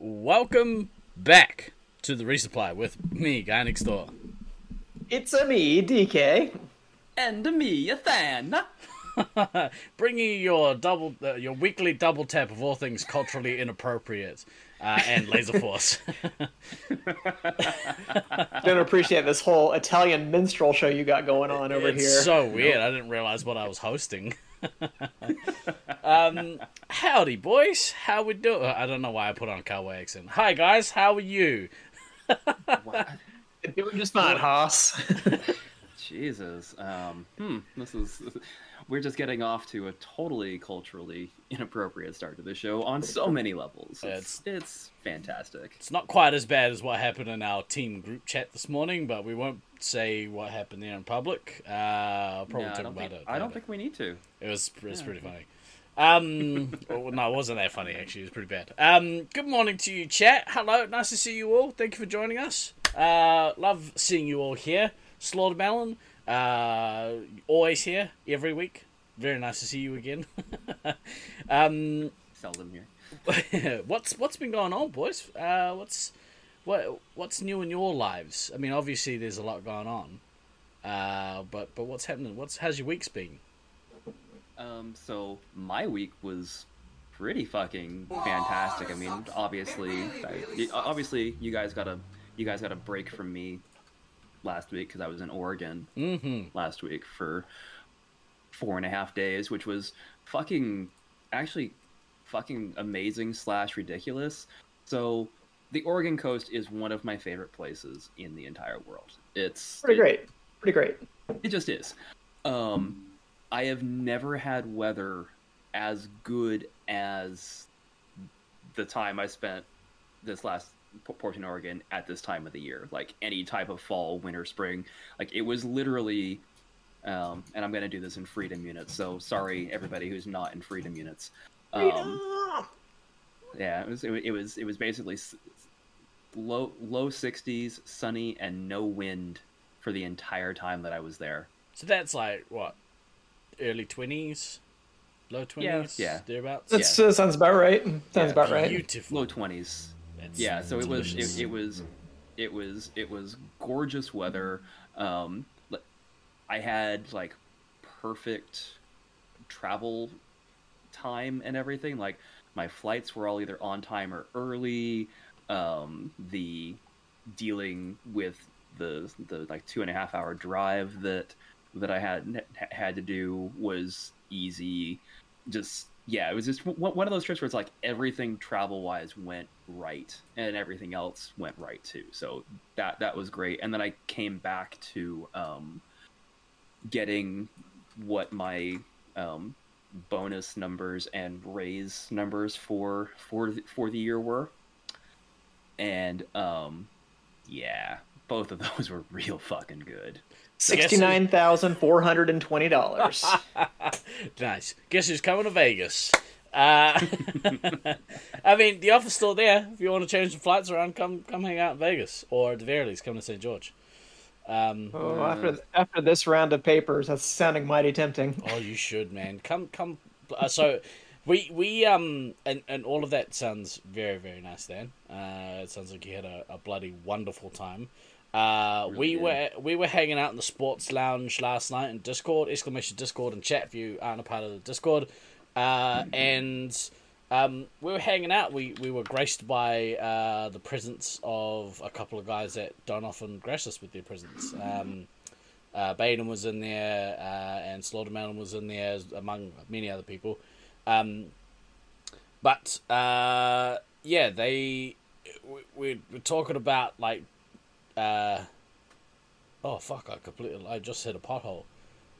welcome back to the resupply with me, guy next door. It's a me, DK. And a me, a fan. Bringing your double, uh, your weekly double tap of all things culturally inappropriate uh, and Laser Force. Don't appreciate this whole Italian minstrel show you got going on over it's here. so weird. I didn't realize what I was hosting. um, howdy, boys. How we doing? I don't know why I put on a cowboy accent. Hi, guys. How are you? Doing just fine, Haas. Jesus. Um, hmm. This is. We're just getting off to a totally culturally inappropriate start to the show on so many levels. It's it's fantastic. It's not quite as bad as what happened in our team group chat this morning, but we won't say what happened there in public. Uh, I'll probably Yeah, I talk don't about think, it. I don't later. think we need to. It was it was Yeah. pretty funny. Um, well, no, it wasn't that funny actually. It was pretty bad. Um, good morning to you, chat. Hello, nice to see you all. Thank you for joining us. Uh, love seeing you all here. Slaughter Melon, uh, always here every week. Very nice to see you again. um, Seldom here. what's what's been going on, boys? Uh, what's what what's new in your lives? I mean, obviously there's a lot going on. Uh, but but what's happening? What's how's your weeks been? Um, so my week was pretty fucking fantastic. I mean, obviously, I, obviously, you guys got a you guys got a break from me last week because I was in Oregon Mm-hmm. last week for four and a half days, which was fucking actually fucking amazing slash ridiculous. So the Oregon coast is one of my favorite places in the entire world. It's Pretty it- great. Pretty great. it just is. Um, I have never had weather as good as the time I spent this last P- Portland, Oregon at this time of the year. Like any type of fall, winter, spring. Like it was literally, um, and I'm going to do this in freedom units. So sorry, everybody who's not in freedom units. Um, yeah, it was, it, it was, it was basically low, low 60s, sunny, and no wind for the entire time that I was there. So that's like what, early twenties, low twenties, yeah. thereabouts. That uh, sounds about right. Sounds Yeah, about right. Beautiful. low twenties. That's Yeah, so it was it, it was it was it was gorgeous weather. Um, I had like perfect travel time and everything. Like my flights were all either on time or early. Um, the dealing with the the like two and a half hour drive that that I had had to do was easy. Just yeah, it was just one of those trips where it's like everything travel wise went right, and everything else went right too. So that that was great. And then I came back to um, getting what my um, bonus numbers and raise numbers for for the, for the year were, and um, yeah, both of those were real fucking good. Sixty-nine thousand four hundred and twenty dollars. nice. Guess who's coming to Vegas? Uh, I mean, the offer's still there. If you want to change the flights around, come come hang out in Vegas, or at the very least, come to St. George. Um, oh, after after this round of papers, that's sounding mighty tempting. oh, you should, man. Come, come. Uh, so, we we um, and and all of that sounds very very nice. Dan, uh, it sounds like you had a, a bloody wonderful time. Uh, Really we did. were we were hanging out in the sports lounge last night in Discord exclamation Discord and chat if you aren't a part of the Discord, uh, and um, we were hanging out. We we were graced by uh, the presence of a couple of guys that don't often grace us with their presence. Um, uh, Baden was in there, uh, and Slaughtermelon was in there, among many other people. Um, but uh, yeah, they we, we we're talking about like, uh, oh fuck! I completely I just hit a pothole.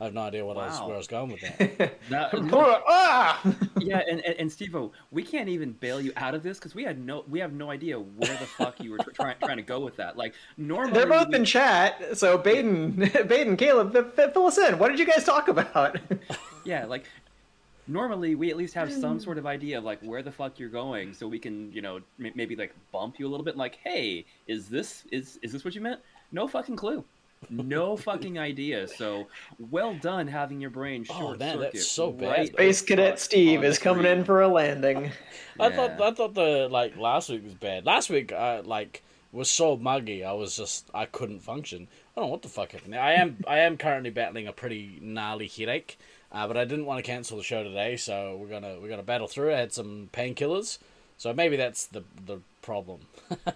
I have no idea what I was where I was going with that. That, ah! yeah, and and, and Steve-O, we can't even bail you out of this because we had no we have no idea where the fuck you were trying trying to go with that. Like normally They're both we- in chat, so Baden, Baden, Caleb, f- f- fill us in. What did you guys talk about? yeah, like normally we at least have some mm. sort of idea of like where the fuck you're going, so we can you know m- maybe like bump you a little bit. Like, hey, is this is is this what you meant? No fucking clue. no fucking idea. So well done having your brain short Oh, short man, that's so bad. right Space Cadet Steve is coming in for a landing. I Yeah. thought I thought the like last week was bad. Last week, I like was so muggy. I was just I couldn't function. I don't know what the fuck happened. there. I am I am currently battling a pretty gnarly headache, uh, but I didn't want to cancel the show today, so we're gonna we're gonna battle through. I had some painkillers, so maybe that's the the problem.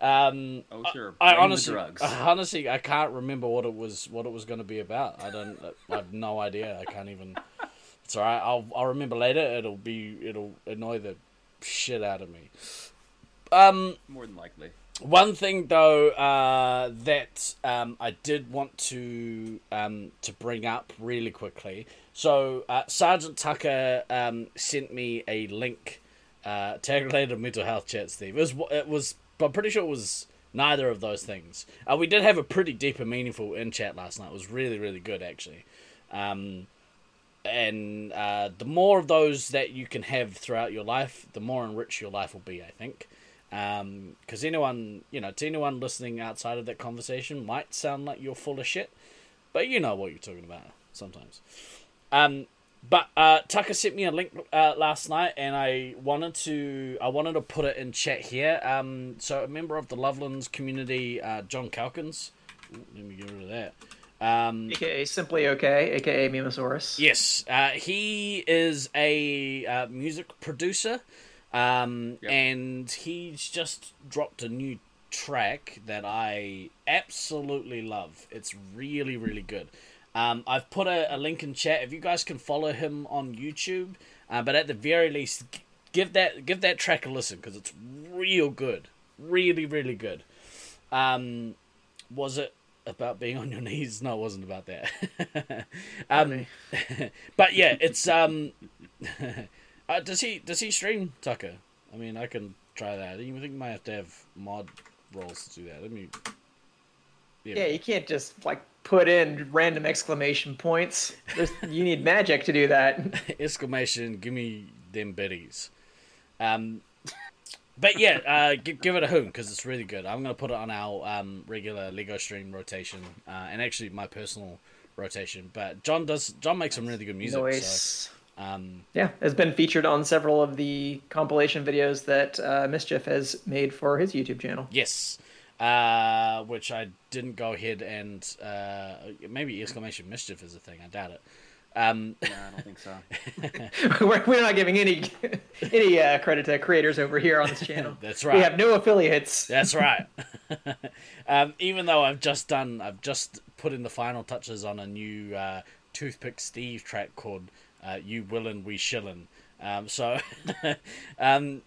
um, Oh sure, I Blame the honestly, drugs. honestly, I can't remember what it was. What it was going to be about. I don't. I have no idea. I can't even. It's alright. I'll I'll remember later. It'll be. It'll annoy the shit out of me. Um, More than likely. One thing though uh, that um, I did want to um, to bring up really quickly. So uh, Sergeant Tucker um, sent me a link uh, tag related mental health chat. Steve, it was it was. I'm pretty sure it was neither of those things. Uh, we did have a pretty deep and meaningful in chat last night. It was really really good actually. Um, and uh, the more of those that you can have throughout your life, the more enriched your life will be. I think because anyone you know to anyone listening outside of that conversation might sound like you're full of shit but you know what you're talking about sometimes. Um but uh tucker sent me a link uh, last night and i wanted to i wanted to put it in chat here. Um so a member of the lovelands community uh john calkins Ooh, let me get rid of that. Um AKA Simply Okay, AKA Mimosaurus. Yes, uh, he is a uh, music producer, um, Yep. and he's just dropped a new track that I absolutely love. It's really, really good. Um, I've put a, a link in chat. If you guys can follow him on YouTube, uh, but at the very least, give that give that track a listen because it's real good, really, really good. Um, was it about being on your knees? No, it wasn't about that. um, but yeah, it's um. uh, does he does he stream Tucker? I mean, I can try that. I think you might have to have mod roles to do that. Let me. Yeah, you can't just like put in random exclamation points. There's, you need magic to do that. exclamation! Give me them biddies. Um, but yeah, uh, give, give it a hoon because it's really good. I'm gonna put it on our um, regular Lego stream rotation, uh, and actually my personal rotation. But John does John makes some really good music. So, um, Yeah, has been featured on several of the compilation videos that uh, Mischief has made for his YouTube channel. yes, uh, which I didn't go ahead and uh, maybe exclamation mischief is a thing. I doubt it. Um, No, I don't think so. we're, we're not giving any any uh, credit to creators over here on this channel. That's right. We have no affiliates. That's right. um, even though I've just done, I've just put in the final touches on a new uh, Toothpick Steve track called uh, "You Willin' We Shillin'." Um, so um,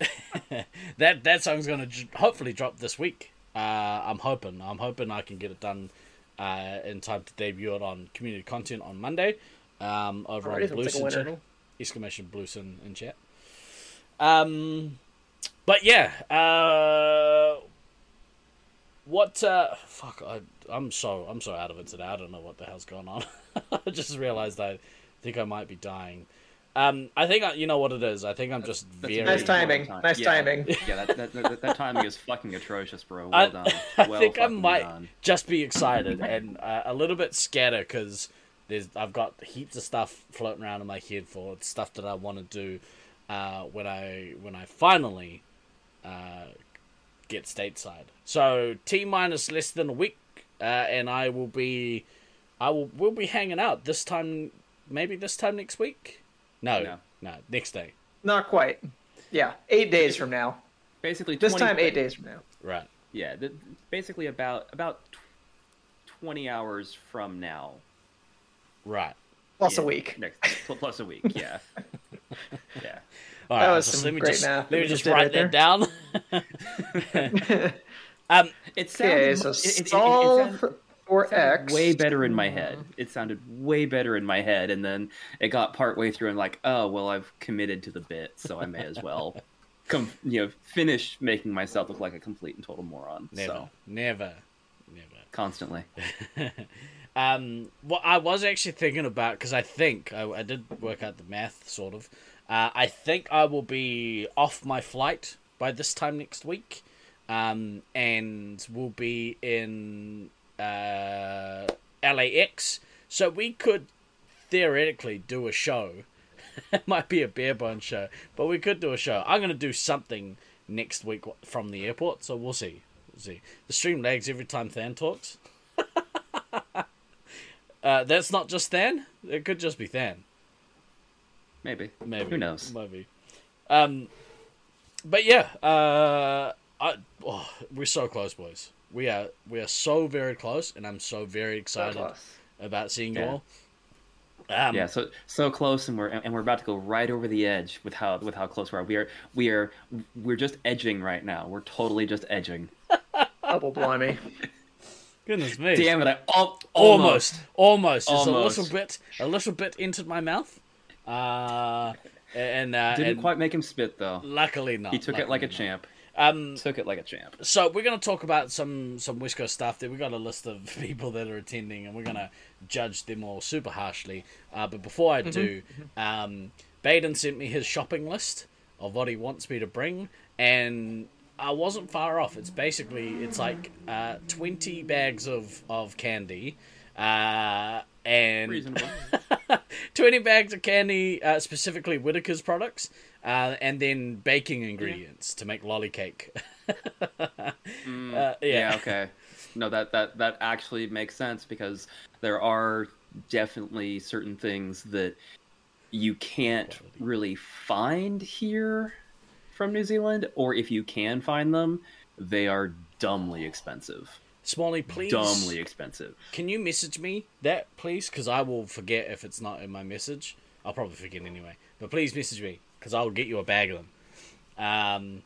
that that song's gonna j- hopefully drop this week. Uh, I'm hoping. I'm hoping I can get it done uh, in time to debut it on community content on Monday um, over Alrighty, on like a Blueson winner. channel. Exclamation Blueson in chat. Um, but yeah, uh, what? Uh, fuck, I, I'm so I'm so out of it today. I don't know what the hell's going on. I just realized I think I might be dying. Um, I think I, you know what it is. I think I'm just That's very. Nice timing. Time. Nice Yeah. timing. Yeah, that, that, that, that timing is fucking atrocious, bro. Well I, done. I think I might done. just be excited and uh, a little bit scattered because there's I've got heaps of stuff floating around in my head for stuff that I want to do uh, when I when I finally uh, get stateside. So T minus less than a week, uh, and I will be I will we'll be hanging out this time. Maybe this time next week. No, no, No. next day. Not quite. Yeah, eight days from now. Basically, This 20 time, eight days from now. Right. Yeah, th- basically about about twenty hours from now. Right. Plus a week. Next plus a week. Yeah. yeah. All That was just some let me great just math let me just just write right that down. um, It sounded Okay, mu- so it- it- it- it solve sounded- for it sounded X. way better in my head. It sounded way better in my head, and then it got part way through, and like, oh well, I've committed to the bit, so I may as well, com- you know, finish making myself look like a complete and total moron. never, So never, never. constantly. Um, what I was actually thinking about because I think I, I did work out the math sort of. Uh, I think I will be off my flight by this time next week, um, and will be in uh, LAX. So we could theoretically do a show. it might be a bare bone show, but we could do a show. I'm gonna do something next week from the airport, so we'll see. We'll see. The stream lags every time Than talks. uh, that's not just Than. It could just be Than. Maybe. Maybe. Who knows? Maybe. Um, but yeah, uh, I, oh, we're so close, boys. We are we are so very close, and I'm so very excited about seeing you all. Um, yeah, so so close, and we're and we're about to go right over the edge with how with how close we are. We are we are we're just edging right now. We're totally just edging. Double blimey. Goodness me. Damn it! I al- almost, almost, just a little bit, a little bit into my mouth. Uh, and uh, didn't and quite make him spit though. luckily not. He took it like a not. champ. Um, Took it like a champ. so we're gonna talk about some some West Coast stuff. There we got a list of people that are attending, and we're gonna judge them all super harshly. Uh, but before I do, um, Baden sent me his shopping list of what he wants me to bring, and I wasn't far off. It's basically it's like uh, twenty bags of of candy, uh, and Reasonable. 20 bags of candy, uh, specifically Whittaker's products, uh, and then baking ingredients to make lolly cake. uh, yeah. yeah. Okay. No, that that that actually makes sense because there are definitely certain things that you can't really find here from New Zealand, or if you can find them, they are dumbly expensive. Smalley, please. Dumbly expensive. Can you message me that, please? Because I will forget if it's not in my message. I'll probably forget anyway. But please message me because I'll get you a bag of them. Um,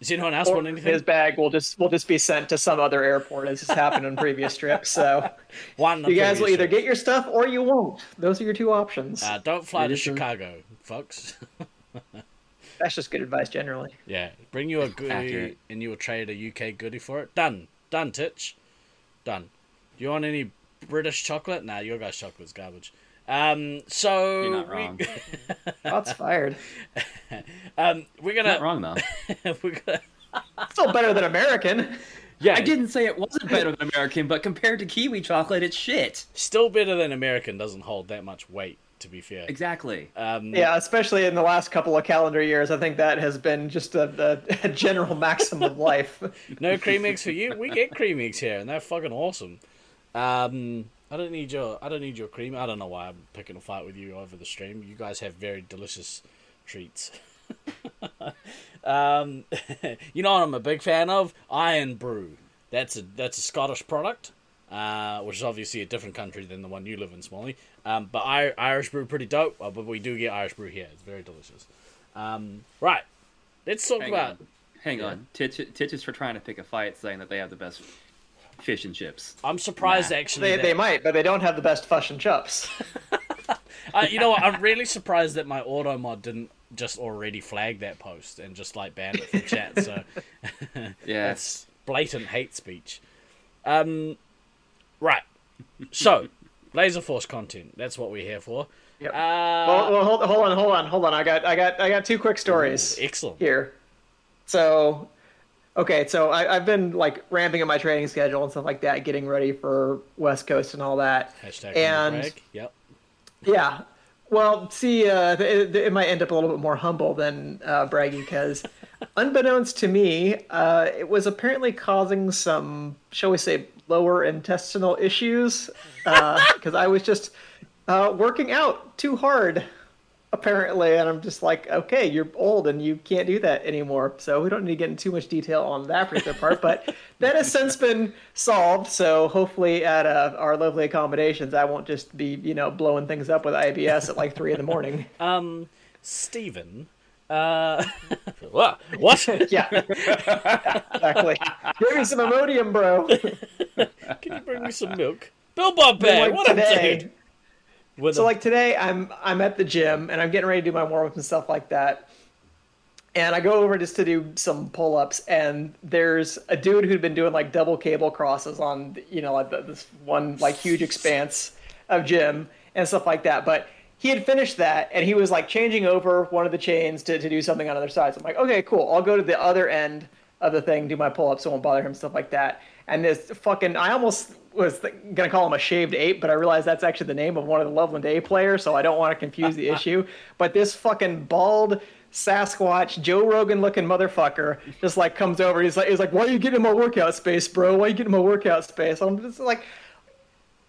does anyone else Or want anything? his bag will just will just be sent to some other airport as has happened on previous trips. So One. you guys will either trip. get your stuff or you won't. Those are your two options. Uh, don't fly to is true. Chicago, folks. That's just good advice generally. Yeah, bring you a goodie Accurate. and you will trade a UK goodie for it. Done. Done, Titch. Done. Do you want any British chocolate? Nah, your guys' chocolate's garbage. Um, so You're not we- wrong. Shots fired. um, we're gonna wrong though. we're gonna Still better than American. yeah, I didn't say it wasn't better than American, but compared to kiwi chocolate, it's shit. still better than American. Doesn't hold that much weight, to be fair. Exactly. Um, Yeah, especially in the last couple of calendar years, I think that has been just a, a, a general maxim of life. No cream eggs for you. We get cream eggs here, and they're fucking awesome. Um, I don't need your I don't need your cream. I don't know why I'm picking a fight with you over the stream. You guys have very delicious treats. um, you know what I'm a big fan of? Irn-Bru. That's a that's a Scottish product, uh, which is obviously a different country than the one you live in, Smalley. Um, but I, Irish Brew pretty dope. uh, But we do get Irish Brew here. It's very delicious. Um, right. Let's talk Hang about. on. Hang on. Titch, Titch is for trying to pick a fight, saying that they have the best fish and chips. I'm surprised Nah. actually. They, that- they might, but they don't have the best fish and chips. Uh, you know what? I'm really surprised that my auto mod didn't just already flag that post and just like ban it from chat. So Yeah. that's blatant hate speech. Um, right. So, Laser Force content. That's what we're here for. Yep. Uh, well, well, hold, hold on, hold on, hold on. I got, I got, I got two quick stories excellent. here. So, okay, so I, I've been like ramping up my training schedule and stuff like that, getting ready for West Coast and all that. Hashtag And-. Yep. Yeah. Well, see, uh, it, it might end up a little bit more humble than uh, braggy because, unbeknownst to me, uh, it was apparently causing some, shall we say, lower intestinal issues because I was just uh, working out too hard, apparently, and I'm just like, okay, you're old and you can't do that anymore. So we don't need to get into too much detail on that particular part, but that has since been solved. So hopefully, at uh, our lovely accommodations, I won't just be, you know, blowing things up with IBS at like three in the morning. Um, Stephen. Uh, what? What? yeah, exactly. Give me some Imodium, bro. Can you bring me some milk? Bill Bob But, like, What up, today- dude? With So a- like today, I'm I'm at the gym and I'm getting ready to do my warm up and stuff like that. And I go over just to do some pull ups, and there's a dude who'd been doing like double cable crosses on you know like this one like huge expanse of gym and stuff like that. But he had finished that, and he was like changing over one of the chains to, to do something on the other side. So I'm like, okay, cool. I'll go to the other end of the thing, do my pull ups, so it won't bother him, stuff like that. And this fucking, I almost was th- gonna call him a shaved ape, but I realized that's actually the name of one of the Loveland A players, so I don't want to confuse the issue. But this fucking bald Sasquatch, Joe Rogan looking motherfucker just like comes over. He's like, he's like, why are you getting my workout space, bro? Why are you getting my workout space? I'm just like,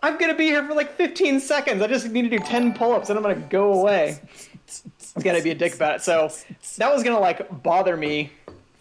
I'm gonna be here for like 15 seconds. I just need to do 10 pull-ups and I'm gonna go away. He's gotta be a dick about it. So that was gonna like bother me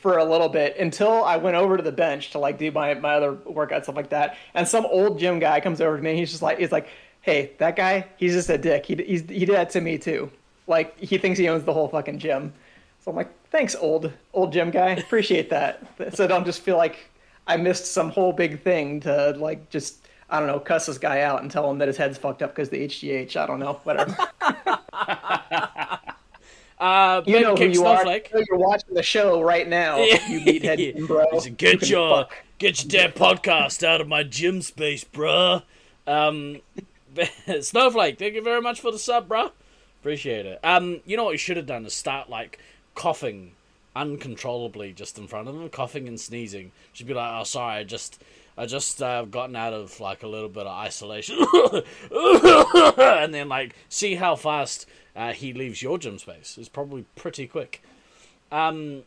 for a little bit until I went over to the bench to like do my, my other workout stuff like that. And some old gym guy comes over to me. He's just like, he's like, hey, that guy, he's just a dick. He he did that to me too. Like he thinks he owns the whole fucking gym. So I'm like, thanks, old old gym guy. Appreciate that. so I don't just feel like I missed some whole big thing to like just I don't know cuss this guy out and tell him that his head's fucked up because the HGH. I don't know, whatever. Uh, you know who you Snowflake. are. You're watching the show right now. You meathead bro. Get You your get your damn podcast out of my gym space, bruh. Um, Snowflake, thank you very much for the sub, bruh. Appreciate it. Um, you know what you should have done is start like coughing uncontrollably just in front of them, coughing and sneezing. Should be like, oh, sorry, I just. I just uh, gotten out of like a little bit of isolation, and then like see how fast uh, he leaves your gym space. It's probably pretty quick. Um,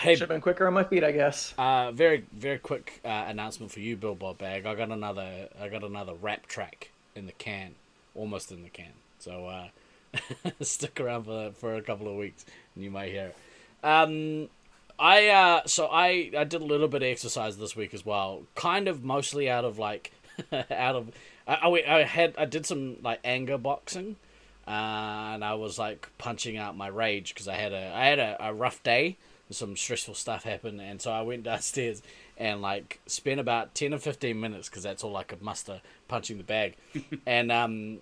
hey, Should have been quicker on my feet, I guess. uh, very very quick uh, announcement for you, Billboard Bag. I got another I got another rap track in the can, almost in the can. So uh, stick around for for a couple of weeks, and you might hear it. Um, I uh, so I I did a little bit of exercise this week as well, kind of mostly out of like out of I, I I had I did some like anger boxing. Uh, and I was like punching out my rage because I had a I had a, a rough day. Some stressful stuff happened, and so I went downstairs and like spent about ten or fifteen minutes because that's all I could muster punching the bag. and um,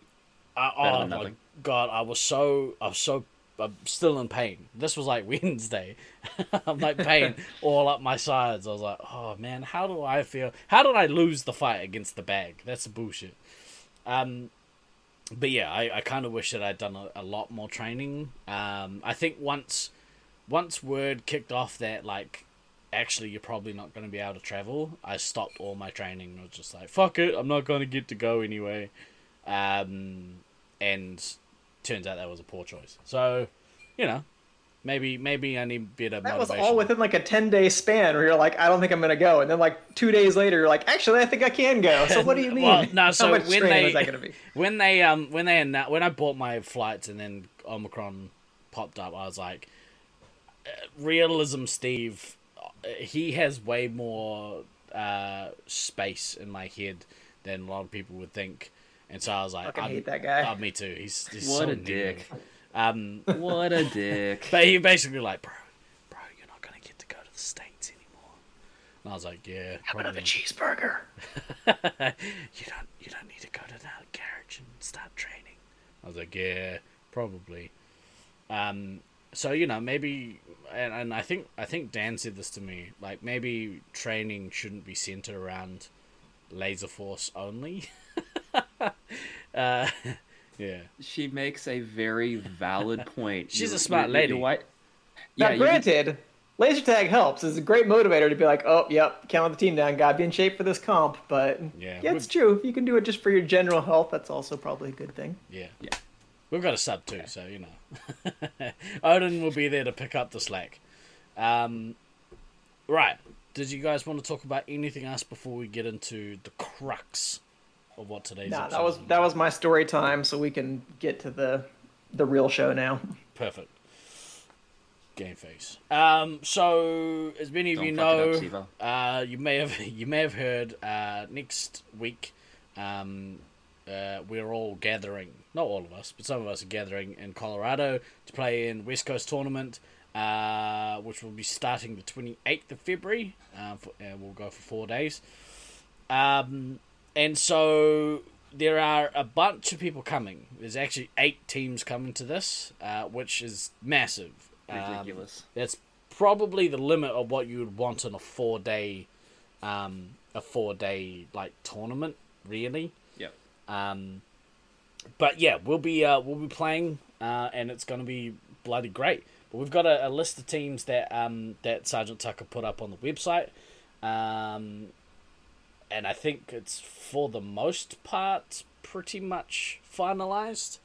I, oh my god, I was so I was so I'm still in pain. This was like Wednesday. I'm like pain all up my sides. I was like, oh man, how do I feel? How did I lose the fight against the bag? That's bullshit. Um, but yeah, I, I kind of wish that I'd done a, a lot more training. Um, I think once once word kicked off that like actually you're probably not going to be able to travel, I stopped all my training. I was just like, fuck it, I'm not going to get to go anyway. Um, and turns out that was a poor choice. So, you know, maybe maybe I need better That was motivation. all within like a 10 day span where you're like, I don't think I'm going to go. And then like two days later, you're like, actually, I think I can go. So what do you mean? Well, no, How so much when training they was that going to be? when they um when they annou- when I bought my flights and then Omicron popped up, I was like, uh, realism, Steve. uh, He has way more uh, space in my head than a lot of people would think, and so I was like, I'm- hate that guy. Oh, me too. He's, he's What so a dick. Um, What a dick. but he basically like, bro, bro, you're not gonna get to go to the states anymore. And I was like, yeah, How about a cheeseburger? you don't you don't need to go to that garage and start training. I was like, yeah, probably. Um, so you know maybe, and, and I think I think Dan said this to me. Like maybe training shouldn't be centered around laser force only. uh, yeah, She makes a very valid point. She's You- a smart you- lady. You, why- Now, yeah, you- granted, laser tag helps. It's a great motivator to be like, oh, yep, count the team down. Gotta be in shape for this comp. But Yeah, yeah, it's true. If you can do it just for your general health, that's also probably a good thing. yeah, Yeah. We've got a sub too, so you know. Odin will be there to pick up the slack. Um, right. Did you guys want to talk about anything else before we get into the crux of what today's Nah, that was that was my story time, so we can get to the the real show now. perfect. Game face. Um, so as many of Don't you fuck it up, know, uh, you may have you may have heard uh, next week, um, uh, we're all gathering. Not all of us, but some of us are gathering in Colorado to play in West Coast tournament, uh, which will be starting the twenty eighth of February. Uh, for, uh, we'll go for four days. Um, and so there are a bunch of people coming. There's actually eight teams coming to this, uh, which is massive. Um, Ridiculous. that's probably the limit of what you would want in a four day, um, a four day like tournament, really. Yep. Um, but yeah, we'll be uh, we'll be playing, uh, and it's gonna be bloody great. But we've got a, a list of teams that um, that Sergeant Tucker put up on the website, um, and I think it's for the most part pretty much finalized.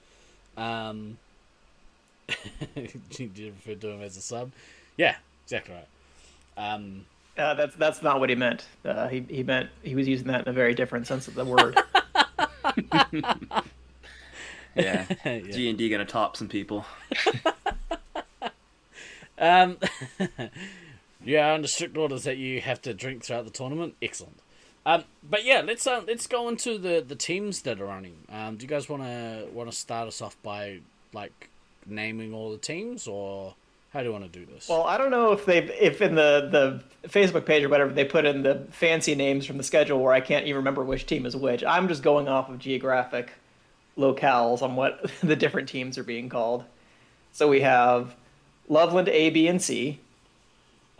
Um, you did refer to him as a sub, yeah, exactly right. Um, Uh, that's that's not what he meant. Uh, he he meant he was using that in a very different sense of the word. Yeah, Yeah. G and D gonna top some people. Um, yeah, under strict orders that you have to drink throughout the tournament. Excellent. Um, but yeah, let's uh, let's go into the, the teams that are running. Um, do you guys want to want to start us off by like naming all the teams, or how do you want to do this? well, I don't know if they if in the the Facebook page or whatever they put in the fancy names from the schedule where I can't even remember which team is which. I'm just going off of geographic locales on what the different teams are being called. So we have Loveland A, B, and C.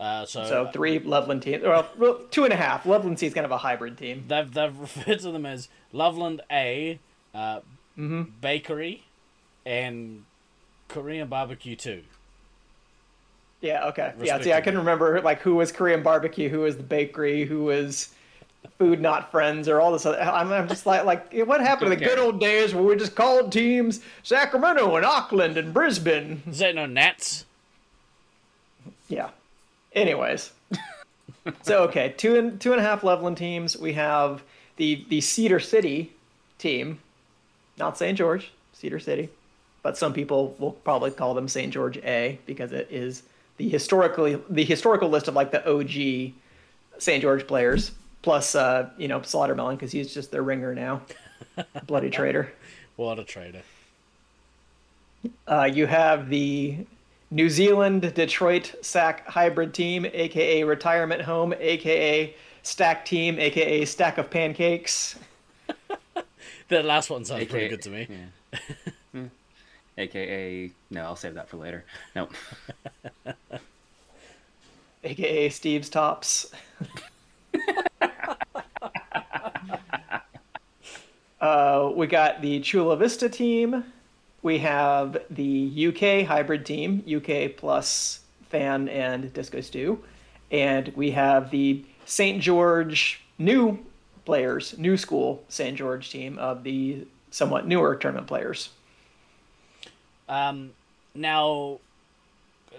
uh, so So three Loveland teams, well, two and a half. Loveland C is kind of a hybrid team. they've they've referred to them as Loveland A, uh, Mm-hmm. Bakery, and Korean Barbecue Two. Yeah, okay. Yeah, see, I couldn't remember like who was Korean barbecue, who was the bakery, who was food not friends, or all this. Other, I'm, I'm just like, like what happened to the Don't good old days where we just called teams Sacramento and Auckland and Brisbane? Is that no Nats? Yeah. Anyways, so okay, two and two and a half Loveland teams. We have the the Cedar City team, not St. George, Cedar City, but some people will probably call them St. George A because it is the historically the historical list of like the OG St. George players plus uh, you know Slaughtermelon because he's just their ringer now, bloody traitor. What a trader. Uh, you have the New Zealand Detroit Sac hybrid team, aka retirement home, aka stack team, aka stack of pancakes. The last one sounds pretty good to me. Yeah. Hmm. AKA, no, I'll save that for later. No, aka Steve's Tops. uh, we got the Chula Vista team. We have the UK hybrid team, UK plus Than and Disco Stew. And we have the St. George new players, new school St. George team of the somewhat newer tournament players. Um, now,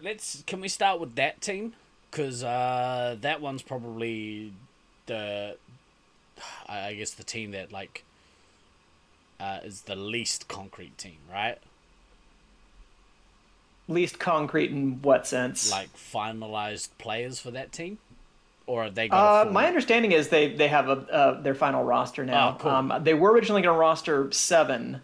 let's can we start with that team? Because uh, that one's probably the, I I guess the team that like, uh, is the least concrete team, right? Least concrete in what sense? Like finalized players for that team, or have they got? Uh, my understanding is they they have a uh, their final roster now. Oh, cool. um, they were originally going to roster seven,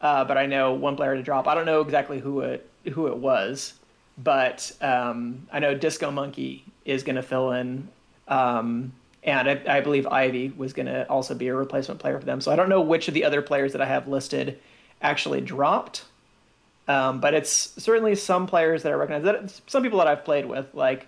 uh, but I know one player to drop. I don't know exactly who it who it was, but um, I know Disco Monkey is going to fill in, um, and I, I believe Ivy was going to also be a replacement player for them. So I don't know which of the other players that I have listed actually dropped. Um, but it's certainly some players that I recognize. That some people that I've played with, like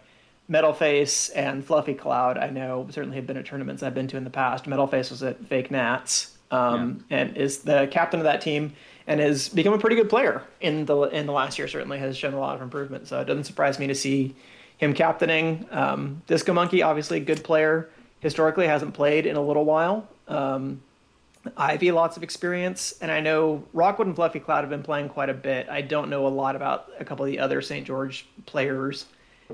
Metalface and Fluffy Cloud, I know certainly have been at tournaments I've been to in the past. Metalface was at Fake Nats um, and is the captain of that team and has become a pretty good player in the in the last year. Certainly has shown a lot of improvement. So it doesn't surprise me to see him captaining. Um, Disco Monkey, obviously a good player. Historically, hasn't played in a little while. Um, Ivy, lots of experience, and I know Rockwood and Fluffy Cloud have been playing quite a bit. I don't know a lot about a couple of the other St. George players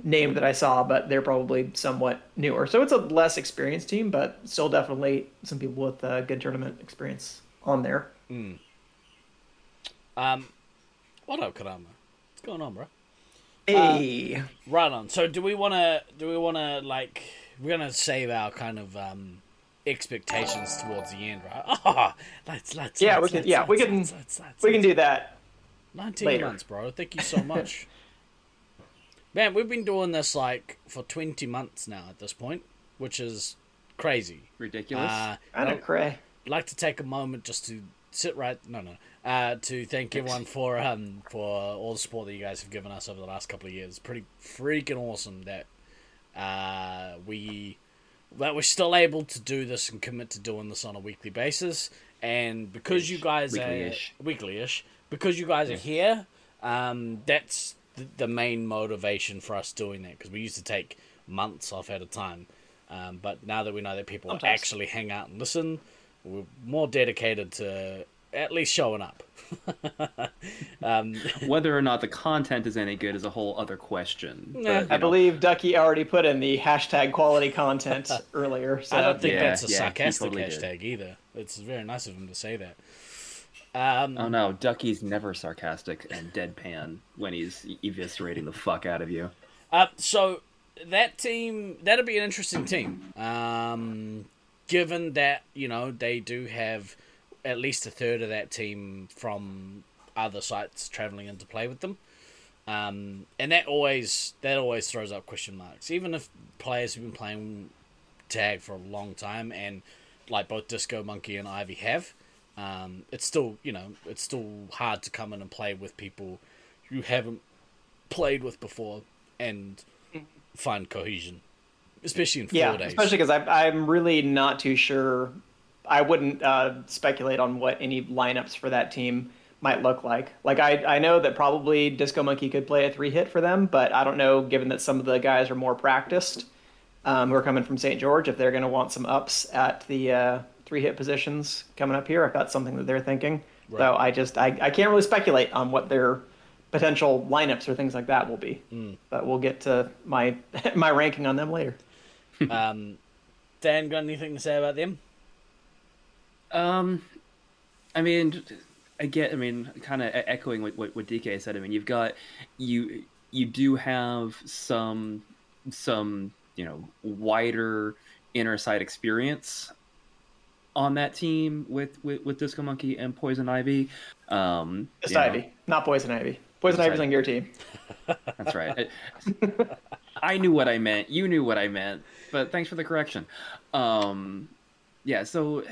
named that I saw, but they're probably somewhat newer. So it's a less experienced team, but still definitely some people with uh, good tournament experience on there. um, what up, Karama? What's going on, bro? Hey, Right on. So, do we want to? Do we want to like? We're gonna save our kind of um expectations towards the end, right? Oh, let's let's. Yeah, let's, we can- let's, yeah, let's, we can- Let's, let's, let's, we can do that. Nineteen later. months, bro. Thank you so much. Man, we've been doing this like for twenty months now at this point, which is crazy. ridiculous. Uh, I don't cray. like to take a moment just to sit right. No, no. Uh, to thank everyone for um for all the support that you guys have given us over the last couple of years. Pretty freaking awesome that uh we that we're still able to do this and commit to doing this on a weekly basis. And because you guys Weekly-ish. are weekly-ish, because you guys are here, um, that's the, the main motivation for us doing that because we used to take months off at a time. Um, but now that we know that people Sometimes. actually hang out and listen, we're more dedicated to at least showing up. um, Whether or not the content is any good is a whole other question. Nah. But, you I know, believe Ducky already put in the hashtag quality content earlier. So I don't think Yeah, that's a yeah, sarcastic totally did. hashtag either. It's very nice of him to say that. Um, Oh no, Ducky's never sarcastic and deadpan when he's eviscerating the fuck out of you. Uh, so that team that'll be an interesting team. Um, given that you know they do have at least a third of that team from other sites traveling in to play with them, um, and that always that always throws up question marks. Even if players have been playing tag for a long time, and like both Disco Monkey and Ivy have, um, it's still you know it's still hard to come in and play with people you haven't played with before and find cohesion, especially in four yeah, days. especially because I'm really not too sure. I wouldn't uh, speculate on what any lineups for that team might look like. Like I, I know that probably Disco Monkey could play a three hit for them, but I don't know. Given that some of the guys are more practiced, um, who are coming from St. George, if they're going to want some ups at the uh, three hit positions coming up here, if that's something that they're thinking. So I just I, I can't really speculate on what their potential lineups or things like that will be. But we'll get to my my ranking on them later. um, Dan, got anything to say about them? Um, I mean, I get. I mean, kind of echoing what, what what DK said. I mean, you've got you you do have some some you know wider inner side experience on that team with with, with Disco Monkey and Poison Ivy. Um, Just you know, Ivy, not Poison Ivy. Poison That's Ivy's right. on your team. That's right. I, I knew what I meant. You knew what I meant. But thanks for the correction. Um, yeah. So,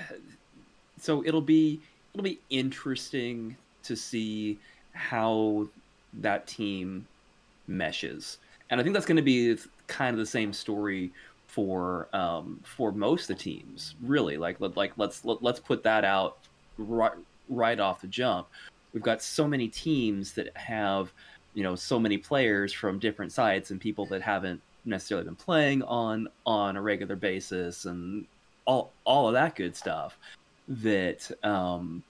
so it'll be it'll be interesting to see how that team meshes, and I think that's going to be kind of the same story for um, for most of the teams. Really, like let- like let's let, let's put that out right right off the jump. We've got so many teams that have you know so many players from different sites and people that haven't necessarily been playing on on a regular basis and all all of that good stuff that um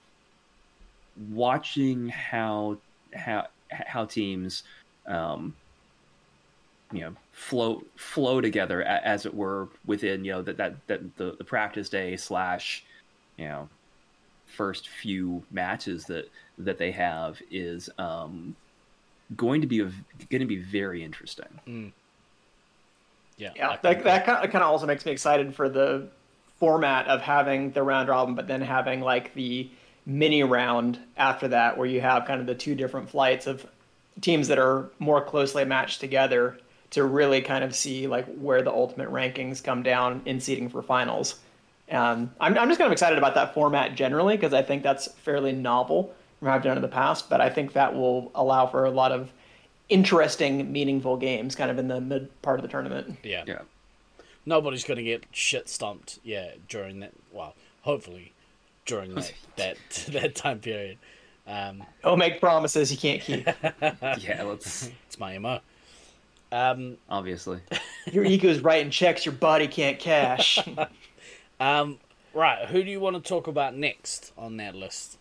watching how how how teams um you know flow flow together a- as it were within you know that that, that the, the practice day slash you know first few matches that that they have is um going to be a, going to be very interesting. Yeah, Yeah, I that, that kind of, kind of also makes me excited for the format of having the round robin, but then having like the mini round after that, where you have kind of the two different flights of teams that are more closely matched together to really kind of see like where the ultimate rankings come down in seeding for finals. Um, I'm, I'm just kind of excited about that format generally because I think that's fairly novel from what I've done in the past, but I think that will allow for a lot of interesting, meaningful games kind of in the mid part of the tournament. yeah. Yeah. Nobody's gonna get shit stomped. Yeah, during that. Well, hopefully, during that that that time period. Um, Don't make promises you can't keep. Yeah, let's it's my mo. Um, obviously. Your ego's writing checks your body can't cash. um, right. Who do you want to talk about next on that list?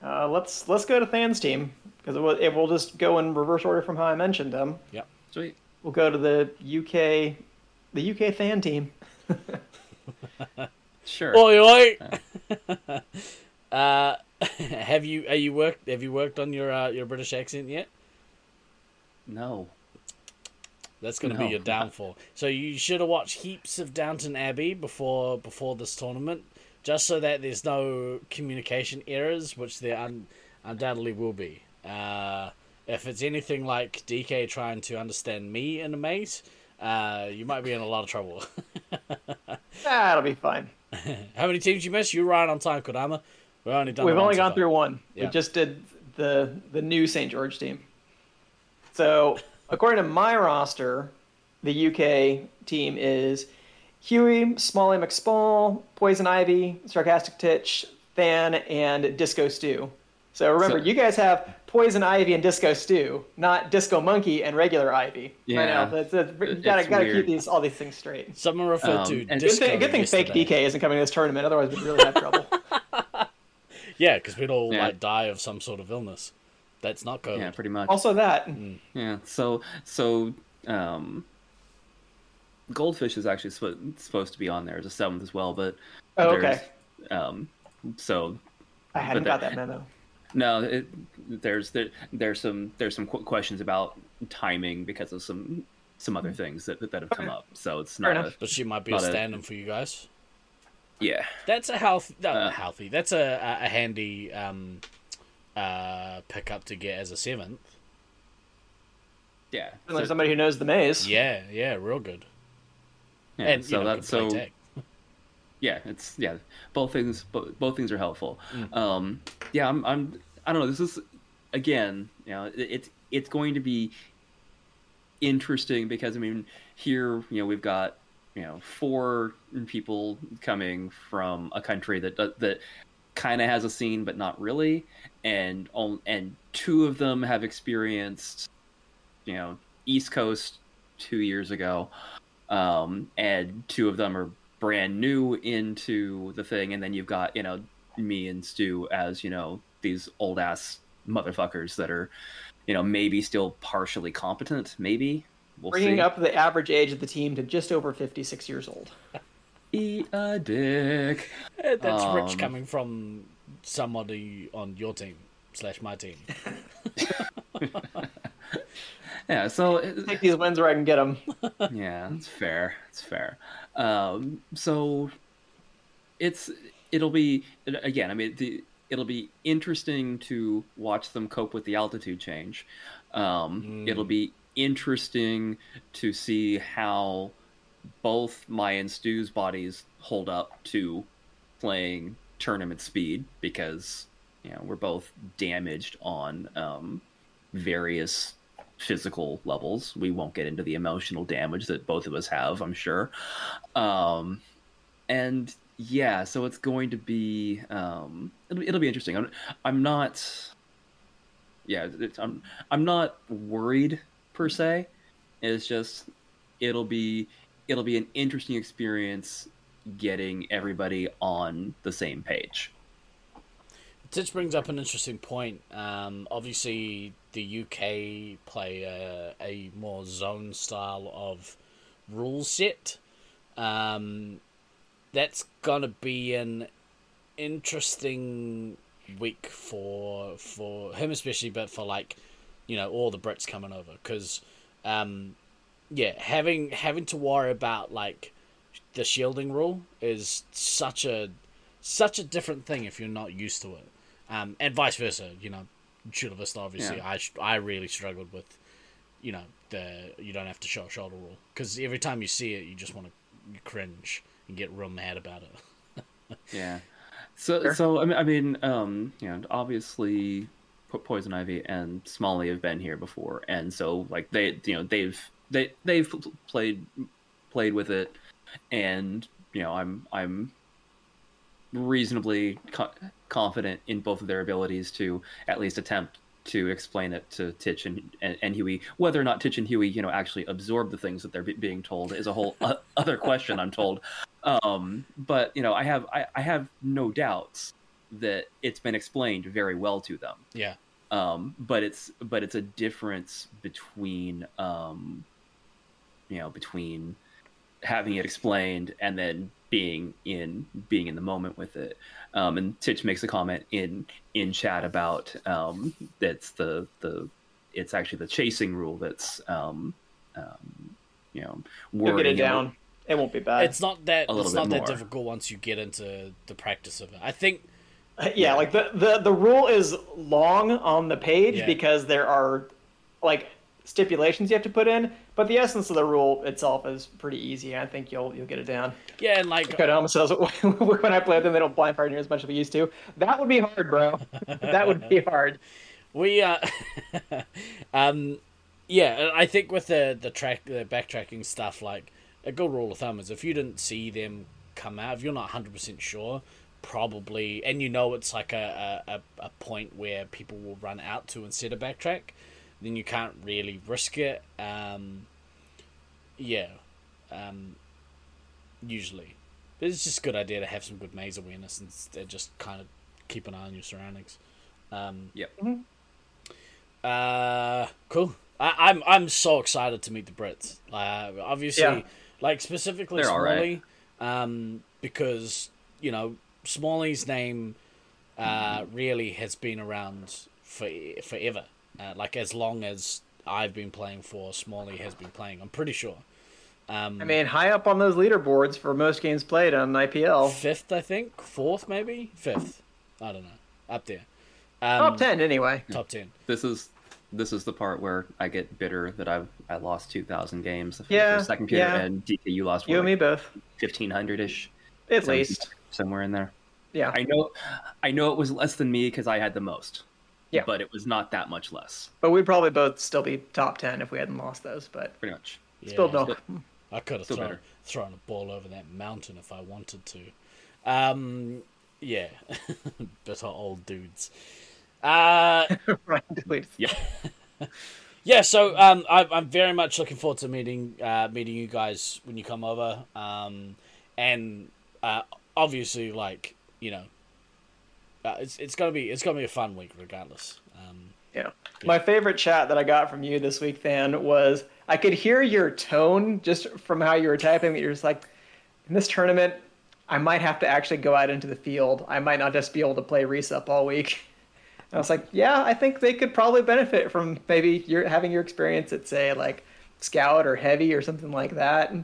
Uh, let's let's go to Than's team because it will, it will just go in reverse order from how I mentioned them. Yep. Sweet. We'll go to the UK, the UK Than team. Sure. Oi oi. uh, have you are you worked have you worked on your uh, your British accent yet? no. That's going to be your downfall. So you should have watched heaps of Downton Abbey before before this tournament, just so that there's no communication errors, which there un- undoubtedly will be. Uh, if it's anything like DK trying to understand me in a maze, uh, you might be in a lot of trouble. That'll be fine. How many teams you missed? You're right on time, Kodama. We've only done. We've only gone through one. Yeah. We just did the the new St. George team. So according to my roster, the UK team is Huey, Smalley McSmall, Poison Ivy, Sarcastic Titch, Than, and Disco Stew. So remember, So- you guys have Poison Ivy and Disco Stew, not Disco Monkey and regular Ivy. I Yeah. know. That's, that's, you gotta gotta weird. keep these all these things straight. Someone referred Um, to and- Good disco thing, good thing Fake. DK isn't coming to this tournament, otherwise we'd really have trouble. Yeah, because we'd all Yeah. like die of some sort of illness. That's not good. Yeah, pretty much. also, that Yeah. So so um, goldfish is actually sp- supposed to be on there as a seventh as well, but Oh, okay. Um, so I hadn't got that- that memo. No, it, there's there, there's some there's some qu- questions about timing because of some some other things that that have come Okay. up. So it's Fair not a, But she might be a stand-in for you guys. yeah. That's a healthy. No, Uh, healthy. That's a, a, a handy um, uh, pickup to get as a seventh. Yeah. Unless So- somebody who knows the maze. Yeah, yeah, real good. yeah, and so you know, that's so tag. Yeah it's yeah both things both, both things are helpful Mm. um yeah i'm i'm i don't know this is again you know it, it's it's going to be interesting because i mean here you know we've got you know four people coming from a country that that, kind of has a scene but not really and on and two of them have experienced you know east coast two years ago um, and two of them are brand new into the thing, and then you've got you know me and Stu as you know these old ass motherfuckers that are you know maybe still partially competent, maybe we'll Bringing see. up the average age of the team to just over 56 years old. Eat a dick. Eh, That's rich Um, coming from somebody on your team slash my team. Yeah, so Take these wins where I can get them. yeah, it's fair. It's fair. Um, so it's it'll be again. I mean, the, it'll be interesting to watch them cope with the altitude change. Um, Mm. It'll be interesting to see how both my and Stu's bodies hold up to playing tournament speed because you know we're both damaged on um, various physical levels. We won't get into the emotional damage that both of us have, I'm sure. Um, and yeah, so it's going to be um, it'll, it'll be interesting. I'm, I'm not. Yeah, it's, I'm I'm not worried per se. It's just it'll be it'll be an interesting experience getting everybody on the same page. This brings up an interesting point. Um, obviously, the UK play a, a more zone style of rule set. Um, that's gonna be an interesting week for for him especially, but for like you know all the Brits coming over because um, yeah, having having to worry about like the shielding rule is such a such a different thing if you're not used to it, um, and vice versa. You know, Chula Vista obviously, Yeah. I sh- I really struggled with, you know, the you don't have to show a shoulder rule because every time you see it, you just want to cringe and get real mad about it. Yeah. So Sure. so I mean, I mean um you know obviously Poison Ivy and Smalley have been here before and so like they you know they've they they've played played with it and you know I'm I'm reasonably co- confident in both of their abilities to at least attempt to explain it to Titch and, and, and Huey. Whether or not Titch and Huey, you know, actually absorb the things that they're be- being told is a whole o- other question. I'm told, um, but you know, I have I, I have no doubts that it's been explained very well to them. Yeah, Um, but it's but it's a difference between um, you know between having it explained and then being in being in the moment with it. Um, and Titch makes a comment in in chat about um, that's the the it's actually the chasing rule that's um, um, you know You'll get it down. It won't be bad. it's not that A it's bit not that more. difficult once you get into the practice of it. I think yeah, like the, the the rule is long on the page Yeah. because there are like stipulations you have to put in, but the essence of the rule itself is pretty easy. I think you'll you'll get it down. yeah, and like almost says when I play with them, they don't blind fire near as much as we used to. That would be hard, bro. that would be hard. We uh um yeah, I think with the the track the backtracking stuff like a good rule of thumb is if you didn't see them come out, if you're not hundred percent sure, probably, and you know it's like a, a, a point where people will run out to instead of backtrack, then you can't really risk it. Um, yeah, um, usually. But it's just a good idea to have some good maze awareness and just kind of keep an eye on your surroundings. Um, Yep. uh, cool. I, I'm I'm so excited to meet the Brits. Uh, obviously, Yeah. like specifically They're all right. Smalley, um, because you know Smalley's name uh, really has been around for forever. Uh, like as long as I've been playing for, Smalley has been playing. I'm pretty sure. Um, I mean, high up on those leaderboards for most games played on IPL. fifth, I think, fourth, maybe fifth. I don't know. Up there. Top Um, 10, anyway. Top ten. This is this is the part where I get bitter that I've I lost two thousand games for Yeah, the second period, yeah. and DK you lost You and me both. fifteen hundred ish, At least. somewhere in there. Yeah. I know, I know it was less than me because I had the most. Yeah. but it was not that much less. But we'd probably both still be top 10 if we hadn't lost those. But Pretty much. still Yeah. milk. I could have thrown, better. thrown a ball over that mountain if I wanted to. Um, yeah, bitter old dudes. Uh, right. delete. Yeah. yeah, so um, I, I'm very much looking forward to meeting uh, meeting you guys when you come over. Um, and uh, obviously, like you know, uh, it's it's gonna be it's gonna be a fun week regardless. Um, Yeah. My favorite chat that I got from you this week, Than, was I could hear your tone just from how you were typing. That you're just like, in this tournament, I might have to actually go out into the field. I might not just be able to play Resup all week. And I was like, yeah, I think they could probably benefit from maybe your having your experience at say like Scout or Heavy or something like that.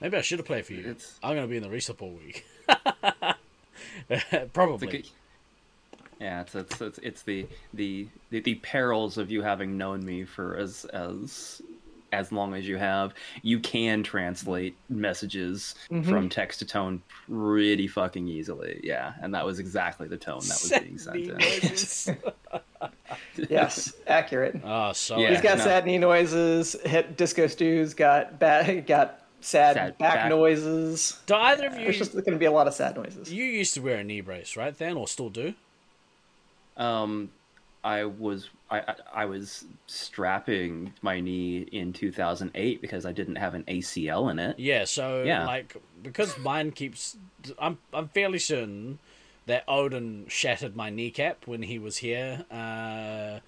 Maybe I should have played for you. It's- I'm gonna be in the resup all week. It's Probably. good- yeah, it's it's it's, it's the, the the the perils of you having known me for as as as long as you have. You can translate messages from text to tone pretty fucking easily. Yeah, and that was exactly the tone that was being sent in. yes, accurate. oh, so Yeah. He's got no. sad knee noises. Hit Disco Stews got bad got sad, Sad back, back. noises. Do either of you There's just going to be a lot of sad noises. You used to wear a knee brace, right, Than, or still do? Um, I was I I- I was strapping my knee in 2008 because I didn't have an ACL in it. Yeah. So, Yeah. like, because mine keeps, I'm I'm fairly certain that Odin shattered my kneecap when he was here, uh,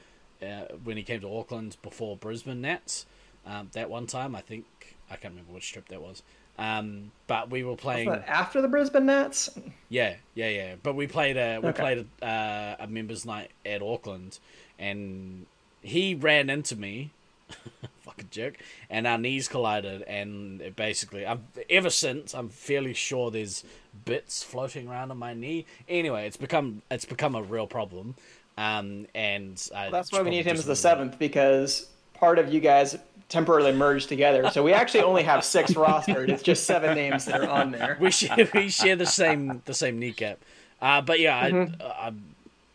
uh, when he came to Auckland before Brisbane Nats. Um, that one time, I think I can't remember which trip that was. Um, but we were playing. After the Brisbane Nats, Yeah, yeah, yeah. But we played a we Okay. played a, uh, a members night at Auckland, and he ran into me, fucking jerk, and our knees collided, and it basically, I'm ever since I'm fairly sure there's bits floating around on my knee. Anyway, it's become it's become a real problem, um, and I that's should why we need him as the something about it. seventh because part of you guys temporarily merged together. So we actually only have six rostered. It's just seven names that are on there. we share we share the same the same kneecap. Uh, but yeah, Mm-hmm. I, I'm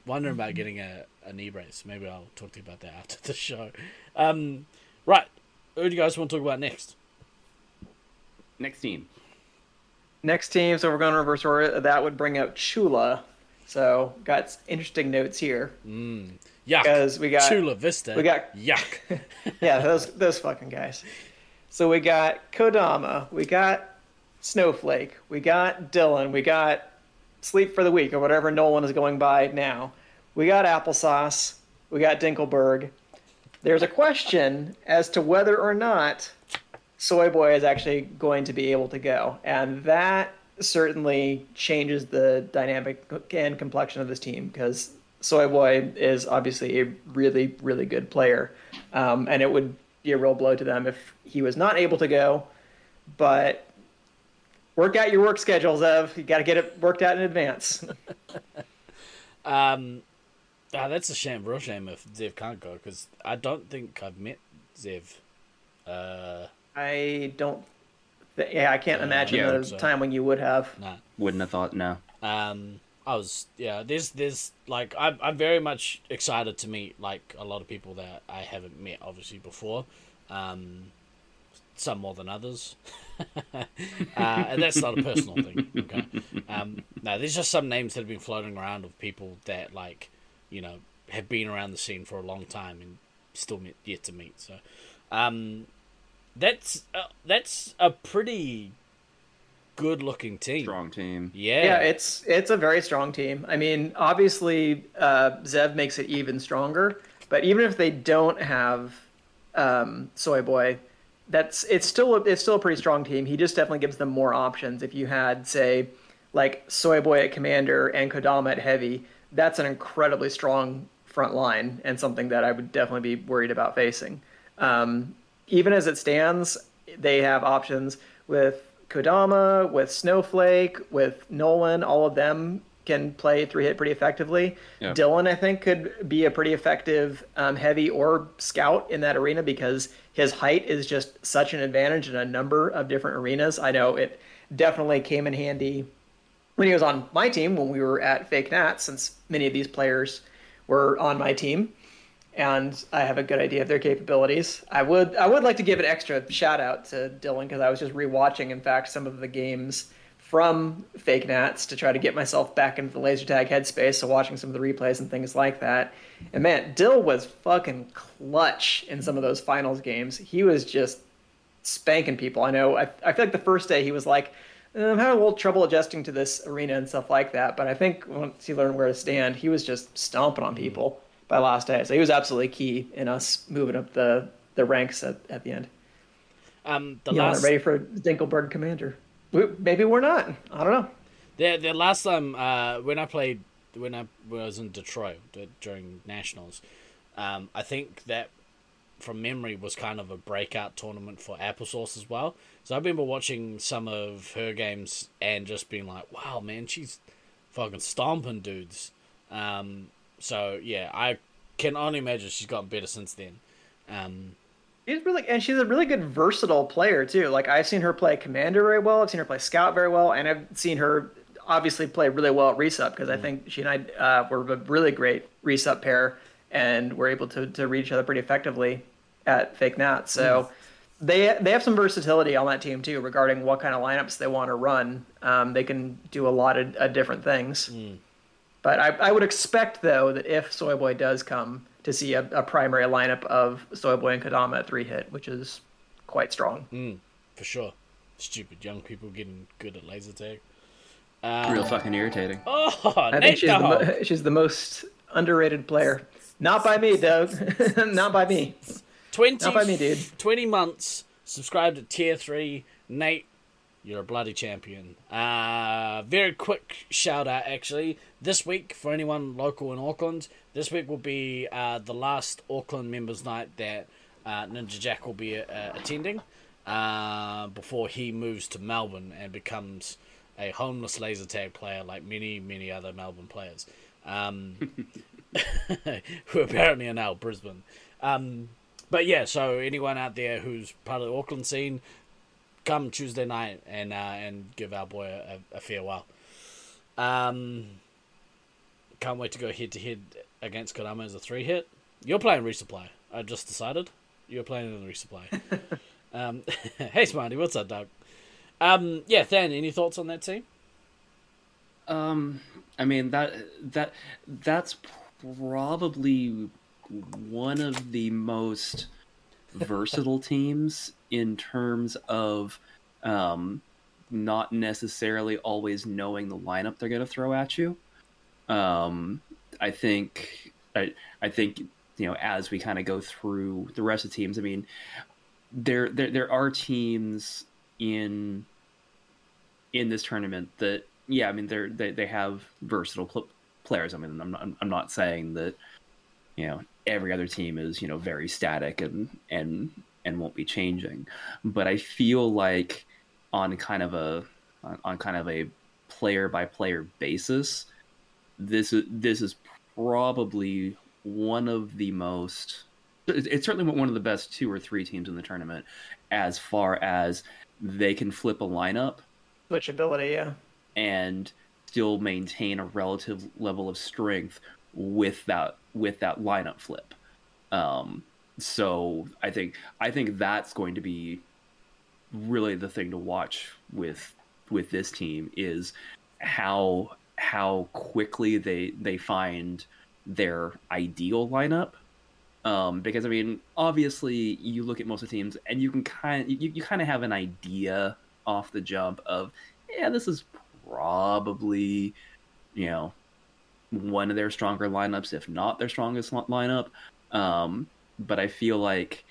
wondering about getting a, a knee brace. Maybe I'll talk to you about that after the show. Um, right, who do you guys want to talk about next? Next team. Next team, so we're going to reverse order. That would bring up Chula. So got interesting notes here Yuck. because we got Chula Vista. we got- yuck. yeah, those those fucking guys. So we got Kodama, we got Snowflake, we got Dylan, we got Sleep for the Week or whatever Nolan is going by now. We got Applesauce, we got Dinkelberg. There's a question as to whether or not Soy Boy is actually going to be able to go, and that certainly changes the dynamic and complexion of this team because Soy Boy is obviously a really, really good player, um, and it would be a real blow to them if he was not able to go. But work out your work schedules, Ev. You got to get it worked out in advance. Um, ah, that's a shame, real shame if Zev can't go because I don't think I've met Zev. Uh, I don't. Th- yeah, I can't Yeah, imagine yeah, the so- time when you would have. nah. Wouldn't have thought no. um i was yeah there's there's like I'm, I'm very much excited to meet like a lot of people that i haven't met obviously before um some more than others uh, and that's not a personal thing. Okay, um, no, there's just some names that have been floating around of people that like, you know, have been around the scene for a long time and still met, yet to meet. So, um, that's uh, that's a pretty good looking team. Strong team. Yeah, Yeah, it's it's a very strong team. I mean, obviously, uh, Zev makes it even stronger. But even if they don't have um, Soy Boy, that's it's still a, it's still a pretty strong team. He just definitely gives them more options. If you had, say, like Soy Boy at commander and Kodama at heavy, that's an incredibly strong front line and something that I would definitely be worried about facing. Um, even as it stands, they have options with Kodama, with Snowflake, with Nolan. All of them can play three hit pretty effectively. Yeah. Dylan, I think, could be a pretty effective um, heavy or scout in that arena because his height is just such an advantage in a number of different arenas. I know it definitely came in handy when he was on my team when we were at Fake Nat, since many of these players were on my team, and I have a good idea of their capabilities. I would I would like to give an extra shout out to Dylan because I was just rewatching, in fact, some of the games from Fake Nats to try to get myself back into the laser tag headspace. So watching some of the replays and things like that. And man, Dill was fucking clutch in some of those finals games. He was just spanking people. I know. I, I feel like the first day he was like, "Uh, I'm having a little trouble adjusting to this arena and stuff like that. But I think once he learned where to stand, he was just stomping on people by last day. So he was absolutely key in us moving up the, the ranks at, at the end. um, the You know, last ready for Dinkelberg Commander. We, maybe we're not. I don't know. The the last time uh, when I played when I was in Detroit during nationals, um, I think that from memory was kind of a breakout tournament for Applesauce as well. So I remember watching some of her games and just being like, "Wow, man, she's fucking stomping dudes." Um, so yeah, I can only imagine she's gotten better since then. Um, She's really and she's a really good versatile player too. Like I've seen her play commander very well. I've seen her play scout very well, and I've seen her obviously play really well at resup because I think she and I uh, were a really great resup pair, and were able to to read each other pretty effectively at Fake Nat. So. They, they have some versatility on that team too regarding what kind of lineups they want to run. Um, they can do a lot of, of different things. But I, I would expect though that if Soy Boy does come to see a, a primary lineup of Soy Boy and Kodama at three hit, which is quite strong. for sure, stupid young people getting good at laser tag. Um, Real fucking irritating. Oh, I Nate think she's the, mo- she's the most underrated player. Not by me, Doug. Not by me. 20, Not by me, dude. 20 months, subscribed to tier 3. Nate, you're a bloody champion. Uh, very quick shout out, actually. This week, for anyone local in Auckland, this week will be uh, the last Auckland members' night that uh, Ninja Jack will be uh, attending uh, before he moves to Melbourne and becomes a homeless laser tag player like many, many other Melbourne players. Um, who apparently are now Brisbane. Um, but yeah, so anyone out there who's part of the Auckland scene, come Tuesday night and uh, and give our boy a, a farewell. Um, can't wait to go head to head against Kodama as a three hit. You're playing resupply. I just decided you're playing in the resupply. um, hey Smarty, what's up, Doug? Um, yeah, Than, any thoughts on that team? Um, I mean that that that's probably one of the most versatile teams in terms of um, not necessarily always knowing the lineup they're going to throw at you. Um, I think I I think you know as we kind of go through the rest of the teams. I mean, there there there are teams in in this tournament that yeah i mean they're they, they have versatile pl- players i mean I'm not, I'm not saying that you know every other team is you know very static and and and won't be changing but i feel like on kind of a on, on kind of a player by player basis this is this is probably one of the most it's certainly one of the best two or three teams in the tournament as far as they can flip a lineup Switchability, yeah. and still maintain a relative level of strength with that with that lineup flip. Um, so I think I think that's going to be really the thing to watch with with this team is how how quickly they they find their ideal lineup. Um, because I mean, obviously, you look at most of the teams, and you can kind you, you kind of have an idea off the jump of, yeah, this is probably, you know, one of their stronger lineups, if not their strongest lineup. Um, but I feel like,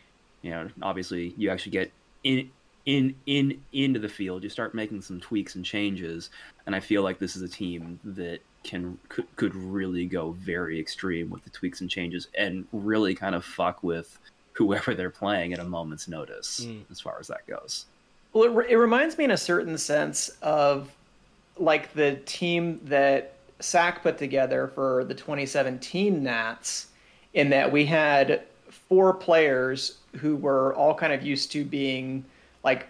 you know, obviously, you actually get in in in into the field, you start making some tweaks and changes, and I feel like this is a team that can could, could really go very extreme with the tweaks and changes and really kind of fuck with whoever they're playing at a moment's notice mm. as far as that goes. Well, it, it reminds me in a certain sense of like the team that SAC put together for the 2017 Nats, in that we had four players who were all kind of used to being like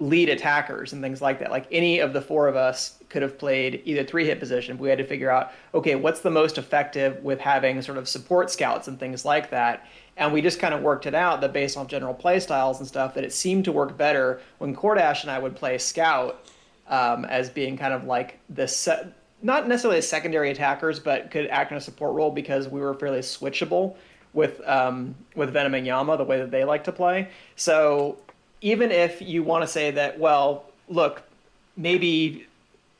lead attackers and things like that. Like any of the four of us could have played either three hit position. We had to figure out, okay, what's the most effective with having sort of support scouts and things like that. And we just kind of worked it out that based on general play styles and stuff, that it seemed to work better when Cordash and I would play scout um, as being kind of like the set, not necessarily as secondary attackers, but could act in a support role because we were fairly switchable with um, with Venom and Yama the way that they like to play. So even if you want to say that, well, look, maybe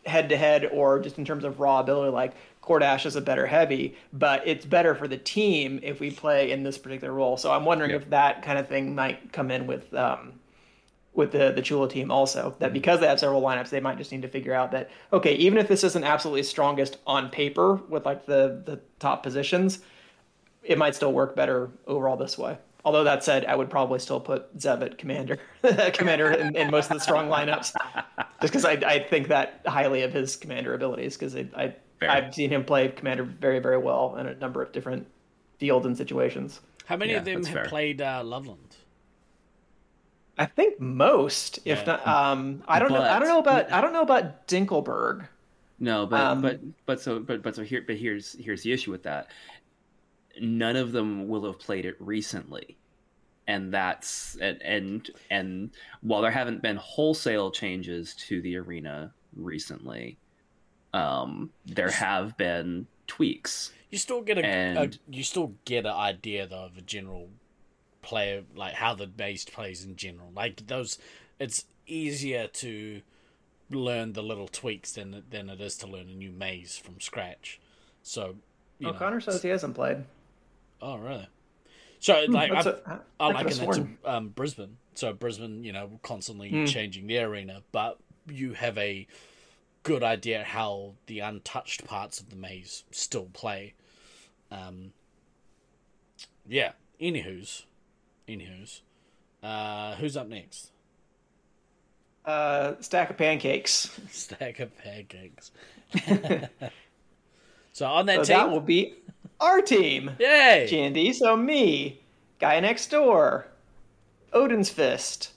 head to head or just in terms of raw ability, like Cordash is a better heavy, but it's better for the team if we play in this particular role. So I'm wondering if that kind of thing might come in with um, with the the Chula team also. That mm-hmm. because they have several lineups, they might just need to figure out that okay, even if this isn't absolutely strongest on paper with like the the top positions, it might still work better overall this way. Although that said, I would probably still put Zev at commander, commander in, in, most of the strong lineups, just because I, I think that highly of his commander abilities. Because I, I I've seen him play commander very very well in a number of different fields and situations. How many yeah, of them have fair. played uh, Loveland? I think most, if not. Um, I don't but, know. I don't know about. I don't know about Dinkelberg. No, but um, but but so but but so here but here's here's the issue with that none of them will have played it recently. And that's and and, and while there haven't been wholesale changes to the arena recently um, there have been tweaks. You still get a, and, a, you still get an idea though of a general player like how the base plays in general. Like those it's easier to learn the little tweaks than than it is to learn a new maze from scratch. So you oh, Connor says he hasn't played. Oh, really? So, hmm, like, I, a, I liken that to um, Brisbane. So, Brisbane, you know, constantly mm. changing the arena, but you have a good idea how the untouched parts of the maze still play. Um, yeah. Anywho's, anywho's, uh, who's up next? Uh, stack of pancakes. stack of pancakes. so on that so team, that will be our team. Yay! Jandy. So me, guy next door, Odin's Fist,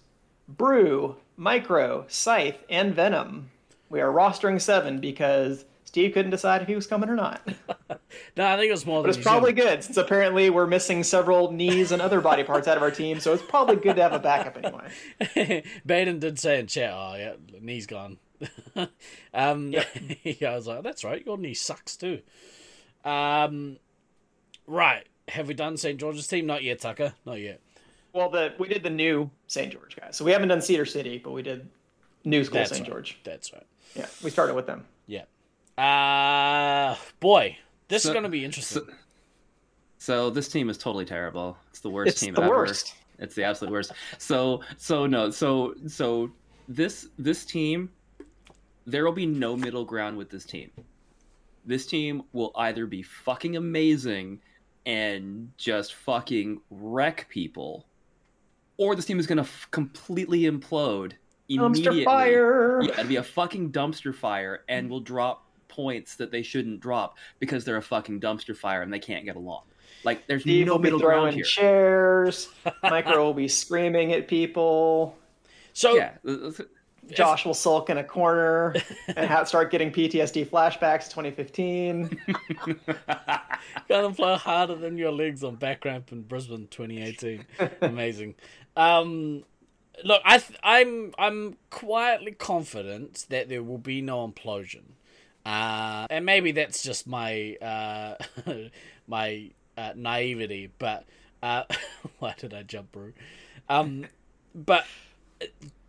Brew, Micro, Scythe, and Venom. We are rostering seven because Steve couldn't decide if he was coming or not. no, I think it was more. Than. But it's probably good since apparently we're missing several knees and other body parts out of our team, so it's probably good to have a backup anyway. Baden did say in chat, "Oh yeah, knee's gone." um, yeah. yeah, I was like, "That's right, your knee sucks too." Um, Right. Have we done St. George's team? Not yet, Tucker. Not yet. Well, the we did the new St. George guys. So we haven't done Cedar City, but we did new school St. Right. George. That's right. Yeah, we started with them. Yeah. Uh boy, this so, is going to be interesting. So, so, this team is totally terrible. It's the worst it's team the ever. Worst. It's the absolute worst. So so no so so this this team there will be no middle ground with this team. This team will either be fucking amazing and just fucking wreck people, or this team is gonna f- completely implode immediately. Dumpster fire. Yeah, it'd be a fucking dumpster fire, and will drop points that they shouldn't drop because they're a fucking dumpster fire and they can't get along. Like there's Steve no will middle be throwing ground here. chairs. Micro will be screaming at people. So yeah, Josh will sulk in a corner and start getting PTSD flashbacks 2015. Gonna blow harder than your legs on back ramp in Brisbane 2018. Amazing. Um, look, I th- I'm I'm quietly confident that there will be no implosion, uh, and maybe that's just my uh, my uh, naivety. But uh, why did I jump through? Um, but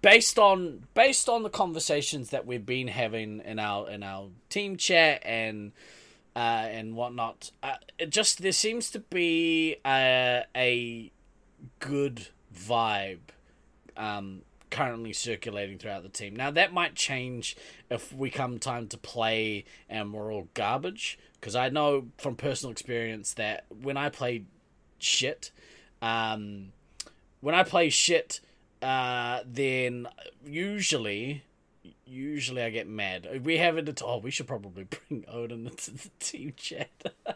based on based on the conversations that we've been having in our in our team chat and uh, and whatnot, uh, it just there seems to be a, a good vibe um, currently circulating throughout the team. Now that might change if we come time to play and we're all garbage. Because I know from personal experience that when I play shit, um, when I play shit, uh, then usually, usually I get mad. We have it. Oh, we should probably bring Odin into the team chat.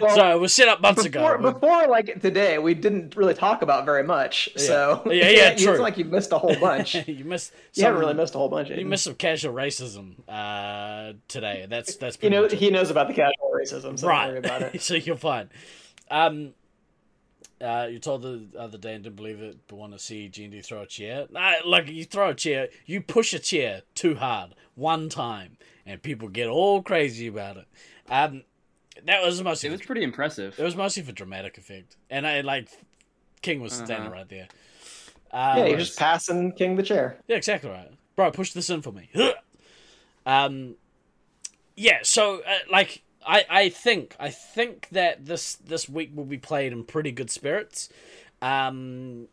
Well, so it was set up months before, ago. before like today, we didn't really talk about very much. So Yeah, yeah, it's true. like you missed a whole bunch. you missed. you missed. haven't really missed a whole bunch. You missed some casual racism uh, today. That's that's You know, he knows about the casual racism, so don't worry right. about it. so you're fine. Um, uh, you told the other day and didn't believe it, but want to see G&D throw a chair. Nah, like you throw a chair, you push a chair too hard one time, and people get all crazy about it. Um, that was mostly It was pretty impressive. it was mostly for dramatic effect, and I like King was standing Uh-huh. right there. Uh, Yeah, you're just passing King the chair. Yeah, exactly right. Bro, push this in for me. um, yeah. So, uh, like, I, I think, I think that this this week will be played in pretty good spirits. Um,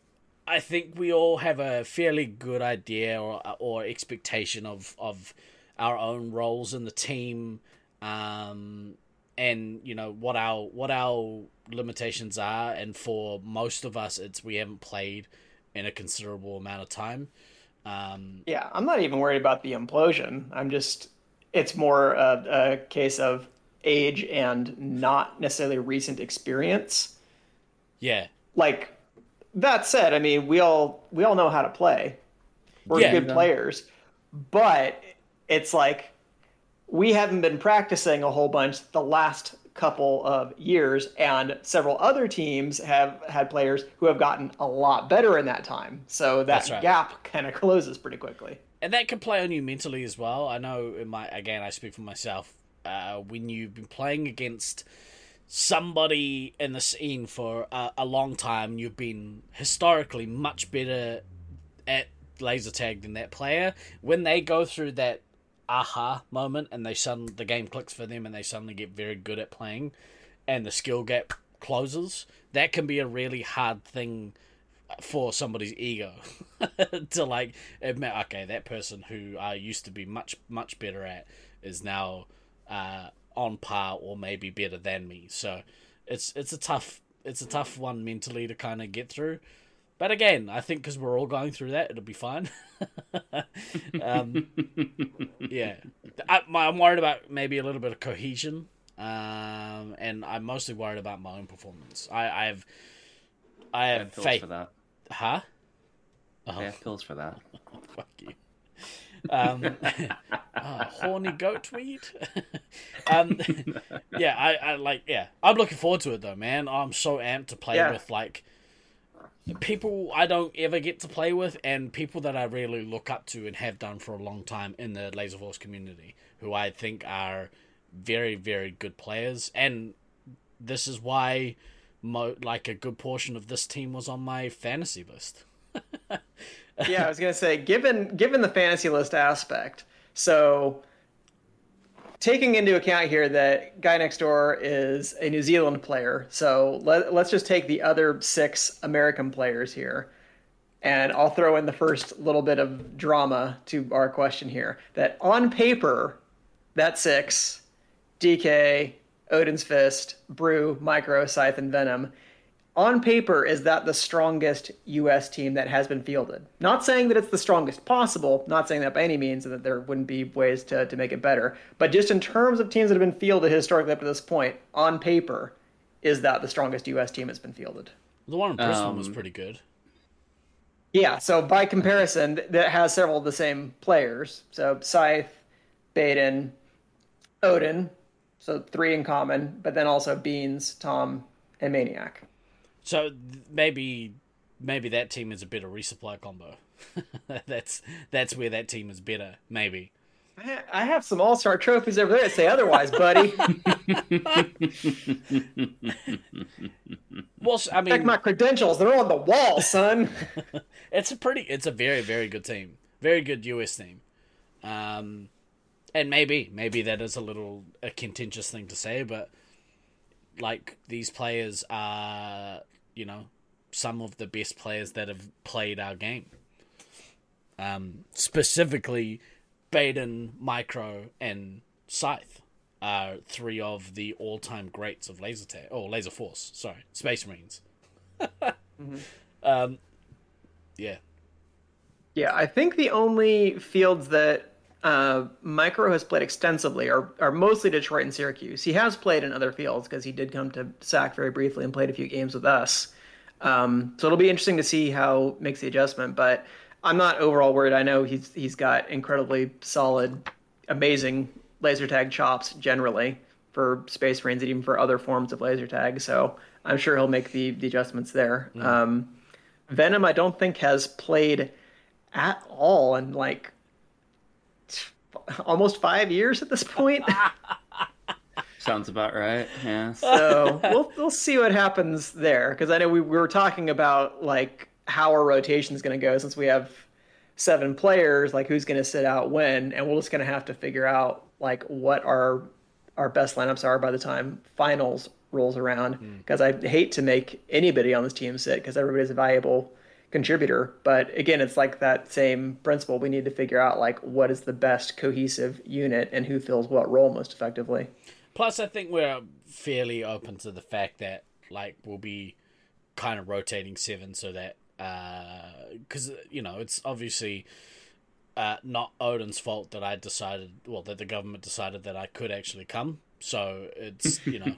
I think we all have a fairly good idea or or expectation of of our own roles in the team. Um, and you know what our what our limitations are, and for most of us, it's we haven't played in a considerable amount of time. Um, Yeah, I'm not even worried about the implosion. I'm just, it's more a, a case of age and not necessarily recent experience. yeah, Like that said, I mean, we all we all know how to play. We're Yeah. good players, but it's like we haven't been practicing a whole bunch the last couple of years, and several other teams have had players who have gotten a lot better in that time. So that right. gap kind of closes pretty quickly. and that can play on you mentally as well. I know in my again, I speak for myself. Uh, when you've been playing against somebody in the scene for a, a long time, you've been historically much better at laser tag than that player. When they go through that aha moment and they suddenly the game clicks for them and they suddenly get very good at playing, and the skill gap closes, that can be a really hard thing for somebody's ego to like admit okay that person who I used to be much much better at is now uh, on par or maybe better than me so it's it's a tough it's a tough one mentally to kind of get through but again I think because we're all going through that it'll be fine um, yeah I, my, I'm worried about maybe a little bit of cohesion um, and I'm mostly worried about my own performance I, I have I I have have faith for that. Huh? I have pills for that. Fuck you. Um, ah, horny goat weed. um, yeah, I, I like. Yeah, I'm looking forward to it though, man. I'm so amped to play Yeah. with like people I don't ever get to play with, and people that I really look up to and have done for a long time in the Laser Force community, who I think are very, very good players, and this is why. Mo- like a good portion of this team was on my fantasy list. Yeah, I was gonna say, given given the fantasy list aspect, so taking into account here that Guy Next Door is a New Zealand player, so let, let's just take the other six American players here, and I'll throw in the first little bit of drama to our question here. That on paper, that six, DK, Odin's Fist, Brew, Micro, Scythe, and Venom on paper, is that the strongest U.S. team that has been fielded? Not saying that it's the strongest possible, not saying that by any means, and that there wouldn't be ways to, to make it better, but just in terms of teams that have been fielded historically up to this point, on paper, is that the strongest U.S. team that's been fielded? The one in Brisbane was Um, pretty good. Yeah, so by comparison, that has several of the same players. So Scythe, Baden, Odin, so three in common, but then also Beans, Tom, and Maniac. So maybe maybe that team is a better resupply combo. that's that's where that team is better. Maybe. I- have some All Star trophies over there that say otherwise, buddy. Well, I Check my credentials; they're on the wall, son. it's a pretty, it's a very, very good team, very good US team. Um, and maybe, maybe that is a little a contentious thing to say, but like these players are, you know, some of the best players that have played our game. Um, specifically, Baden, Micro, and Scythe are three of the all-time greats of laser tag or laser force. Sorry, Space Marines. Um, yeah, Yeah, I think the only fields that uh, Micro has played extensively or, are mostly Detroit and Syracuse. He has played in other fields because he did come to SAC very briefly and played a few games with us. Um, so it'll be interesting to see how makes the adjustment. But I'm not overall worried. I know he's he's got incredibly solid, amazing laser tag chops generally for Space Marines and even for other forms of laser tag. So I'm sure he'll make the, the adjustments there. Um, Venom, I don't think has played at all and like almost five years at this point. Sounds about right. Yeah. so we'll we'll see what happens there because I know we, we were talking about like how our rotation is going to go since we have seven players. Like who's going to sit out when, and we're just going to have to figure out like what our our best lineups are by the time finals rolls around. Hmm. Because I hate to make anybody on this team sit because everybody's a valuable contributor. But again, it's like that same principle. We need to figure out like what is the best cohesive unit and who fills what role most effectively. Plus, I think we're fairly open to the fact that like we'll be kind of rotating seven, so that because you know it's obviously uh, not Odin's fault that I decided, well, that the government decided that I could actually come. So it's you know,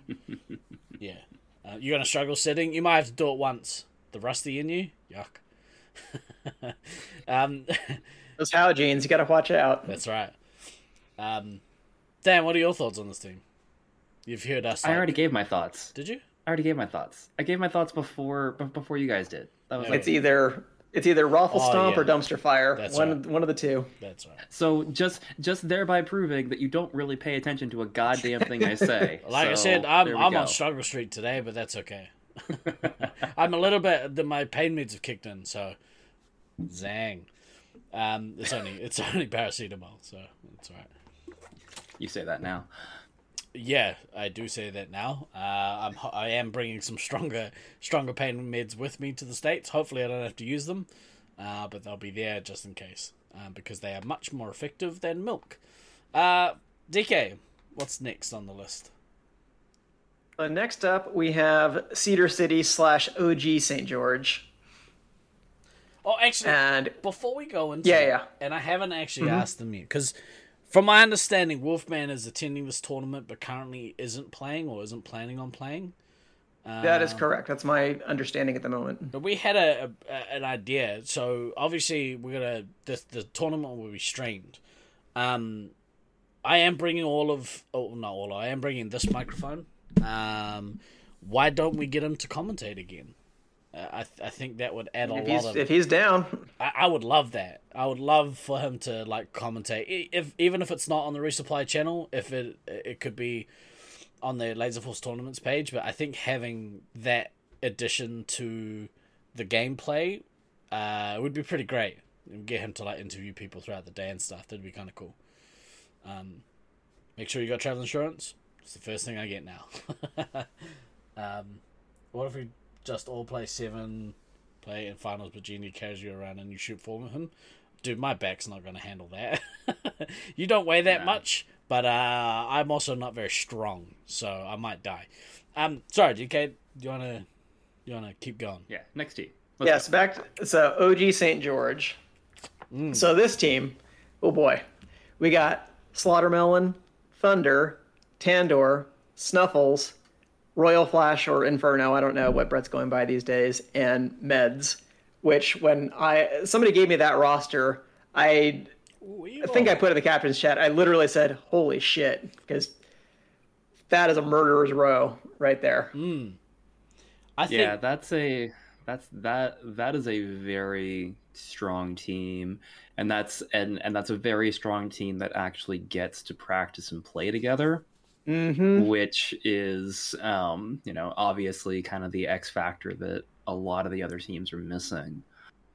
yeah, uh, you're gonna struggle sitting. You might have to do it once. The rusty in you, yuck. um, Those How genes, you got to watch out. that's right. Um, Dan, what are your thoughts on this team? You've heard us. I like- already gave my thoughts. Did you? I already gave my thoughts. I gave my thoughts before b- before you guys did. That was Yeah. like, It's either it's either raffle Oh, stomp yeah. or dumpster fire. That's one right. one of the two. That's right. so just just thereby proving that you don't really pay attention to a goddamn thing I say. Like I So, said, I'm I'm go. on struggle street today, but that's okay. I'm a little bit. The, my pain meds have kicked in, so zang. Um, it's only it's only paracetamol, so it's alright. You say that now. Yeah, I do say that now. Uh, I'm I am bringing some stronger stronger pain meds with me to the states. Hopefully, I don't have to use them, uh, but they'll be there just in case um, because they are much more effective than milk. Uh, DK, what's next on the list? Uh, next up, we have Cedar City slash OG St. George, Oh, actually, and before we go into Yeah, yeah. and I haven't actually asked them yet because, from my understanding, Wolfman is attending this tournament but currently isn't playing or isn't planning on playing. that is correct. That's my understanding at the moment. But we had a, a an idea. So obviously we're gonna the the tournament will be streamed. Um, I am bringing all of oh not all. I am bringing this microphone. Um, why don't we get him to commentate again? Uh, I th- I think that would add a If lot of. if he's down, I, I would love that. I would love for him to like commentate, if even if it's not on the resupply channel, if it it could be on the Laser Force tournaments page. But I think having that addition to the gameplay uh, would be pretty great. And get him to like interview people throughout the day and stuff. That'd be kind of cool. Um, make sure you got travel insurance. It's the first thing I get now. um, what if we just all play seven? play in finals, but Genie carries you around and you shoot for him. Dude, my back's not going to handle that. you don't weigh that No. much, but uh, I'm also not very strong, so I might die. Um, sorry, DK, do you want to you want to keep going? Yeah, next team. Let's yes, back to, so OG St. George. So this team, oh boy, we got Slaughtermelon, Thunder, Tandor, Snuffles, Royal Flash or Inferno. I don't know what Brett's going by these days, and Meds. Which when I somebody gave me that roster, I I think I put in the captain's chat. I literally said, "Holy shit!" Because that is a murderer's row right there. Hmm. I think Yeah, that's a that's that that is a very strong team and that's and and that's a very strong team that actually gets to practice and play together Mm-hmm. which is um you know obviously kind of the x factor that a lot of the other teams are missing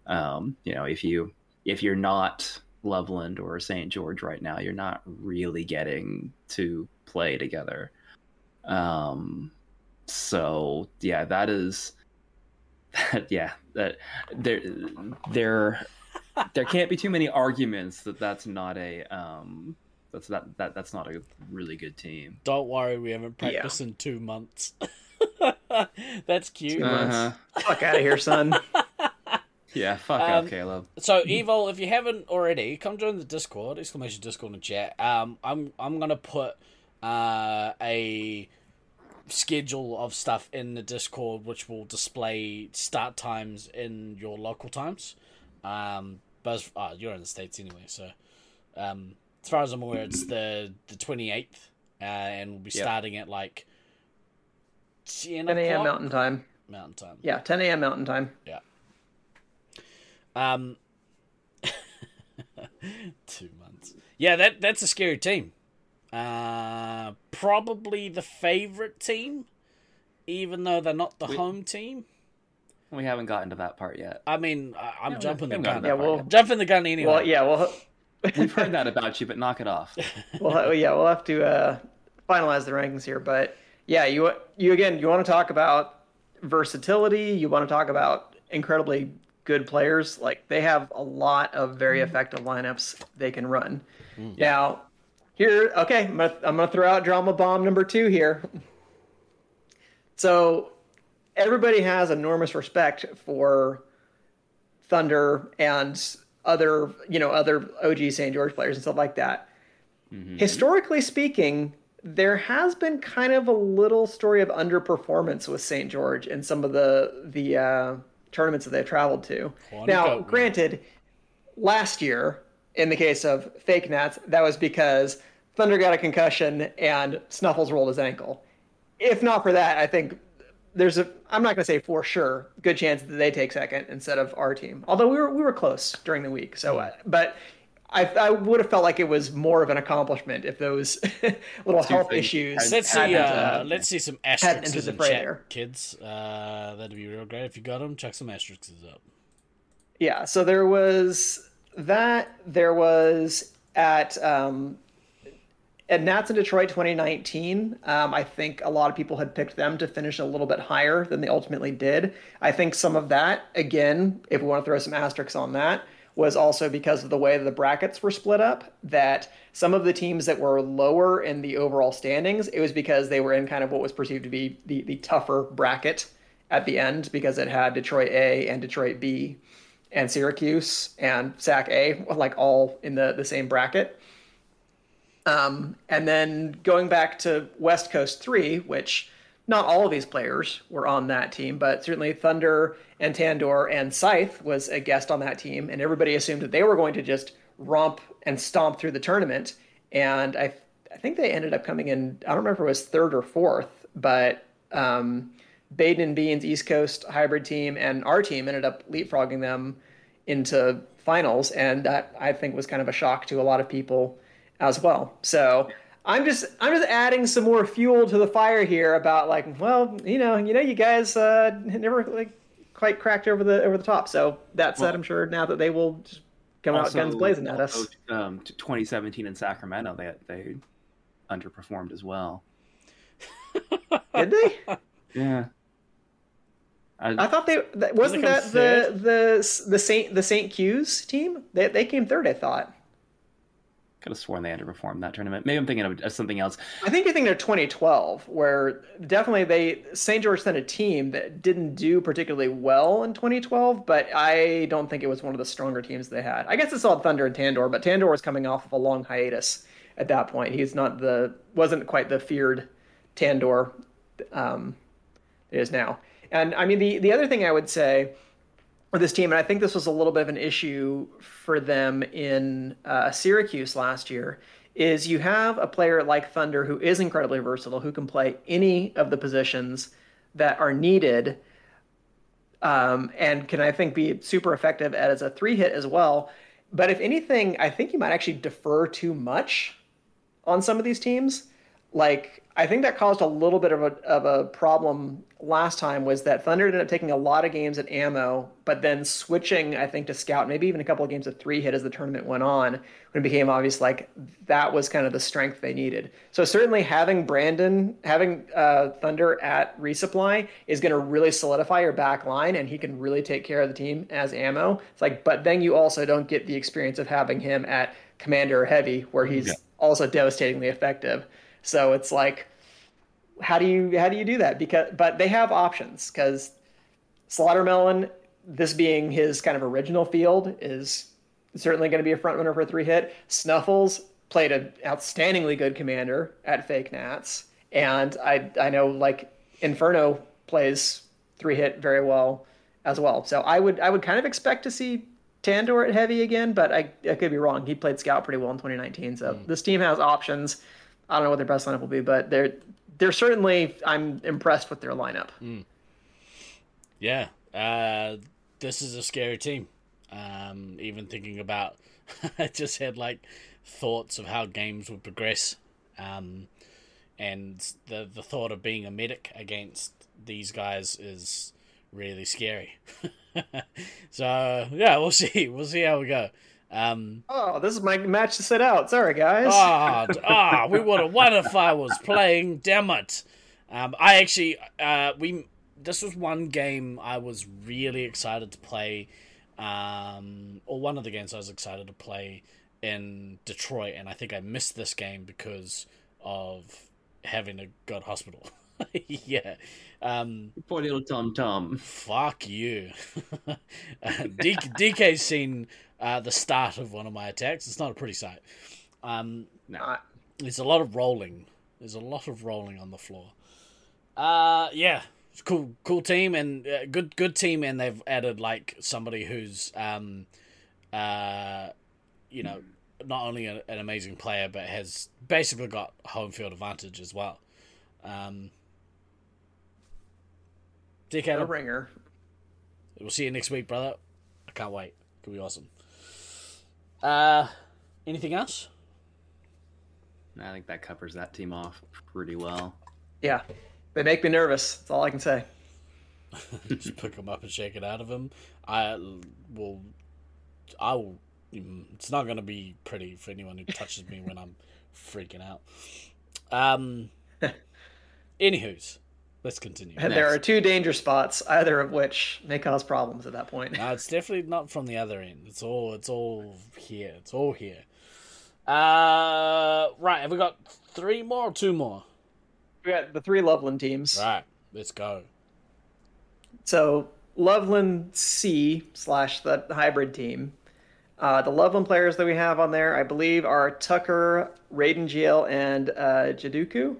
um you know if you if you're not loveland or st george right now you're not really getting to play together um so yeah that is yeah that there there there can't be too many arguments that that's not a um that's that, that that's not a really good team Don't worry, we haven't Yeah. practiced in two months. That's cute. Uh-huh. Fuck out of here, son. yeah fuck Um, up caleb So Evil, if you haven't already, come join the Discord, exclamation Discord and chat. Um, I'm I'm gonna put uh, a schedule of stuff in the Discord, which will display start times in your local times. Um, but as, uh, you're in the states anyway, so um, as far as I'm aware, it's the the 28th, uh, and we'll be Yep. starting at like 10, 10 a.m. Mountain Time. Mountain time. Yeah, 10 a.m. Mountain Time. Yeah. Um, two months. Yeah, that that's a scary team. Uh, probably the favorite team, even though they're not the We- home team. we haven't gotten to that part yet I mean, I, I'm Yeah, jumping the gun. to that Yeah, part well- yet. jumping the gun anyway. Well, yeah, we'll, we've heard that about you but knock it off well, yeah, we'll have to uh, finalize the rankings here. But yeah, you you again, you want to talk about versatility. You want to talk about incredibly good players. Like they have a lot of very effective lineups they can run. Now, here, okay, I'm gonna, I'm gonna throw out drama bomb number two here. So everybody has enormous respect for Thunder and other, you know, other OG St. George players and stuff like that. Historically speaking, there has been kind of a little story of underperformance with St. George in some of the the uh, tournaments that they've traveled to. Now, granted, last year, in the case of Fake Nats, that was because Thunder got a concussion and Snuffles rolled his ankle. If not for that, I think there's a I'm not going to say for sure good chance that they take second instead of our team. Although we were we were close during the week, so uh, but I I would have felt like it was more of an accomplishment if those little health things issues. let's see. Uh, uh, let's see some asterisks entered the chat, there. kids. Uh, that'd be real great if you got them. Check some asterisks up. Yeah, so there was that. There was at um, at Nats in Detroit 2019. Um, I think a lot of people had picked them to finish a little bit higher than they ultimately did. I think some of that, again, if we want to throw some asterisks on that, was also because of the way the brackets were split up. That some of the teams that were lower in the overall standings, it was because they were in kind of what was perceived to be the, the tougher bracket at the end because it had Detroit A and Detroit B and Syracuse and SAC A, like all in the, the same bracket. Um, and then going back to West Coast 3, which not all of these players were on that team, but certainly Thunder and Tandor and Scythe was a guest on that team, and everybody assumed that they were going to just romp and stomp through the tournament. And I, I think they ended up coming in, I don't remember if it was third or fourth, but um, Baden and Bean's East Coast hybrid team and our team ended up leapfrogging them into finals, and that I think was kind of a shock to a lot of people as well. So I'm just I'm just adding some more fuel to the fire here about like, well, you know, you know, you guys uh, never like quite cracked over the over the top. So that said, Well- I'm sure now that they will just come out guns blazing at us. um, t- 2017 in Sacramento, they they underperformed as well. Did they? Yeah, I thought they wasn't that the the the Saint the Saint Q's team. They they came third, I thought. Could have sworn they underperformed that tournament. Maybe I'm thinking of something else. I think you're thinking of 2012, where definitely they St. George sent a team that didn't do particularly well in 2012, but I don't think it was one of the stronger teams they had. I guess it's all Thunder and Tandor, but Tandor was coming off of a long hiatus at that point. He's not the wasn't quite the feared Tandor um, is now. And I mean the the other thing I would say this team, and I think this was a little bit of an issue for them in uh, Syracuse last year, is you have a player like Thunder who is incredibly versatile, who can play any of the positions that are needed. um, and can I think be super effective as a three hit as well. But if anything, I think you might actually defer too much on some of these teams. Like I think that caused a little bit of a of a problem last time was that Thunder ended up taking a lot of games at ammo, but then switching, I think, to scout, maybe even a couple of games of three hit as the tournament went on, when it became obvious like that was kind of the strength they needed. So certainly having Brandon, having uh, Thunder at resupply is going to really solidify your back line, and he can really take care of the team as ammo. It's like, but then you also don't get the experience of having him at commander or heavy, where he's yeah. also devastatingly effective. So it's like how do you how do you do that? Because but they have options because Slaughtermelon, this being his kind of original field, is certainly going to be a front runner for three hit. Snuffles played an outstandingly good commander at Fake Nats, and I I know like Inferno plays three hit very well as well. So I would I would kind of expect to see Tandor at heavy again, but I, I could be wrong. He played scout pretty well in 2019. So mm. this team has options. I don't know what their best lineup will be, but they're they're certainly I'm impressed with their lineup. Mm. Yeah, uh, this is a scary team. Um, even thinking about, I just had like thoughts of how games would progress, um, and the the thought of being a medic against these guys is really scary. so yeah, we'll see. We'll see how we go. Um, oh, this is my match to sit out. Sorry, guys. Ah, oh, oh, we would have won if I was playing. Damn it! Um, I actually, uh, we this was one game I was really excited to play, um, or one of the games I was excited to play in Detroit, and I think I missed this game because of having a go to hospital. yeah. Um, Poor little Tom Tom. Fuck you. uh, DK, DK's seen uh, the start of one of my attacks. It's not a pretty sight. Um, no. There's a lot of rolling. There's a lot of rolling on the floor. Uh, yeah, cool, cool team and uh, good, good team, and they've added like somebody who's, um, uh, you know, not only a, an amazing player but has basically got home field advantage as well. Um, Dick a ringer. We'll see you next week, brother. I can't wait. It'll be awesome. Uh, anything else? I think that covers that team off pretty well. Yeah, they make me nervous. That's all I can say. Just pick them up and shake it out of him. I will. I will. It's not going to be pretty for anyone who touches me when I'm freaking out. Um. Anywho's, let's continue. And there are two danger spots, either of which may cause problems at that point. no, it's definitely not from the other end. It's all it's all here. It's all here. Uh, right. Have we got three more or two more? We got the three Loveland teams. Right. Let's go. So Loveland C slash the hybrid team. Uh, the Loveland players that we have on there, I believe, are Tucker, Raiden GL, and uh, Jaduku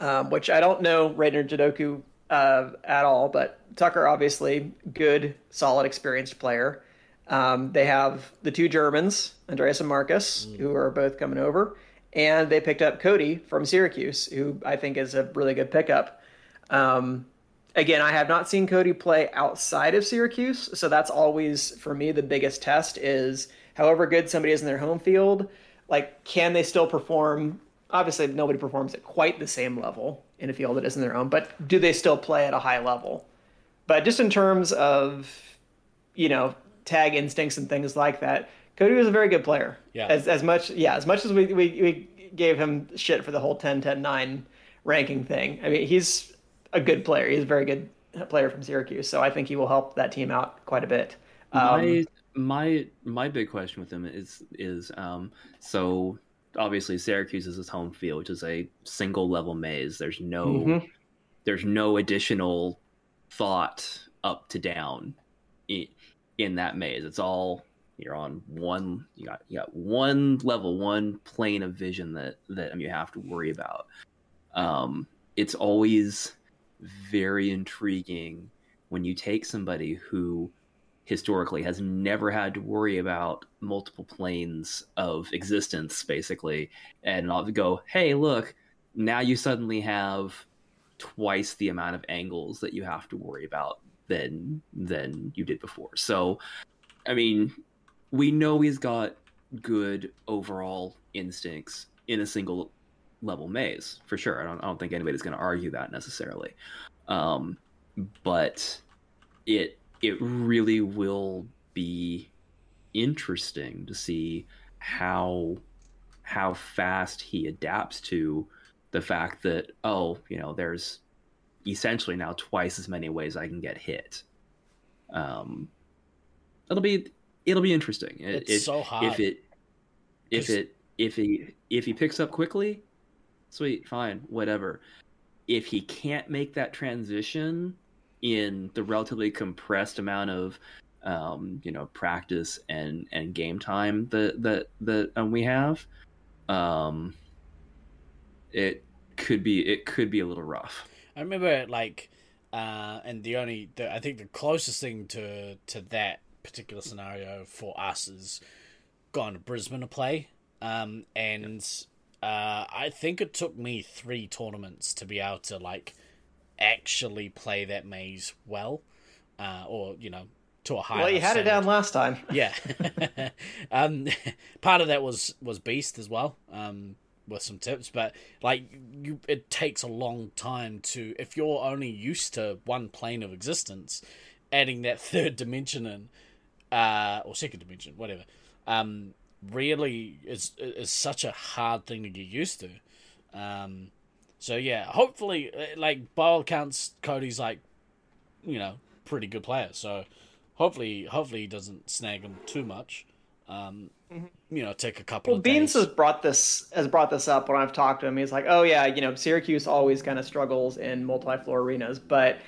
um, which I don't know Rainer Jadoku uh, at all, but Tucker obviously good, solid, experienced player. Um, they have the two Germans, Andreas and Marcus, mm. who are both coming over, and they picked up Cody from Syracuse, who I think is a really good pickup. Um, again, I have not seen Cody play outside of Syracuse, so that's always for me the biggest test is however good somebody is in their home field, like can they still perform obviously nobody performs at quite the same level in a field that isn't their own, but do they still play at a high level? But just in terms of, you know, tag instincts and things like that, Cody was a very good player. Yeah. As as much yeah, as much as we we, we gave him shit for the whole 10 10 9 ranking thing. I mean, he's a good player. He's a very good player from Syracuse, so I think he will help that team out quite a bit. Um, my my my big question with him is is um so obviously Syracuse is his home field, which is a single level maze. There's no mm-hmm. there's no additional thought up to down in, in that maze. It's all you're on one you got you got one level, one plane of vision that that you have to worry about. Um, it's always very intriguing when you take somebody who historically has never had to worry about multiple planes of existence basically and go hey look now you suddenly have twice the amount of angles that you have to worry about than than you did before. So, I mean, we know he's got good overall instincts in a single level maze for sure. I don't, I don't think anybody's going to argue that necessarily. Um, but it it really will be interesting to see how how fast he adapts to the fact that oh you know there's essentially now twice as many ways I can get hit. Um, it'll be it'll be interesting. It's it, so hard. if it if it if he if he picks up quickly, sweet, fine, whatever. If he can't make that transition in the relatively compressed amount of um, you know practice and and game time that that that um, we have, um, it could be it could be a little rough. I remember like, uh, and the only the, I think the closest thing to to that particular scenario for us is gone to Brisbane to play, um, and uh, I think it took me three tournaments to be able to like actually play that maze well, uh, or you know to a high. Well, you had it down last time. Yeah. um, part of that was was Beast as well. Um, with some tips, but like you, it takes a long time to if you're only used to one plane of existence, adding that third dimension in, uh, or second dimension, whatever, um, really is is such a hard thing to get used to. Um, so yeah, hopefully, like by all accounts, Cody's like, you know, pretty good player. So hopefully, hopefully he doesn't snag him too much. Um, you know, take a couple. Well, of Beans days. has brought this has brought this up when I've talked to him. He's like, "Oh yeah, you know, Syracuse always kind of struggles in multi-floor arenas." But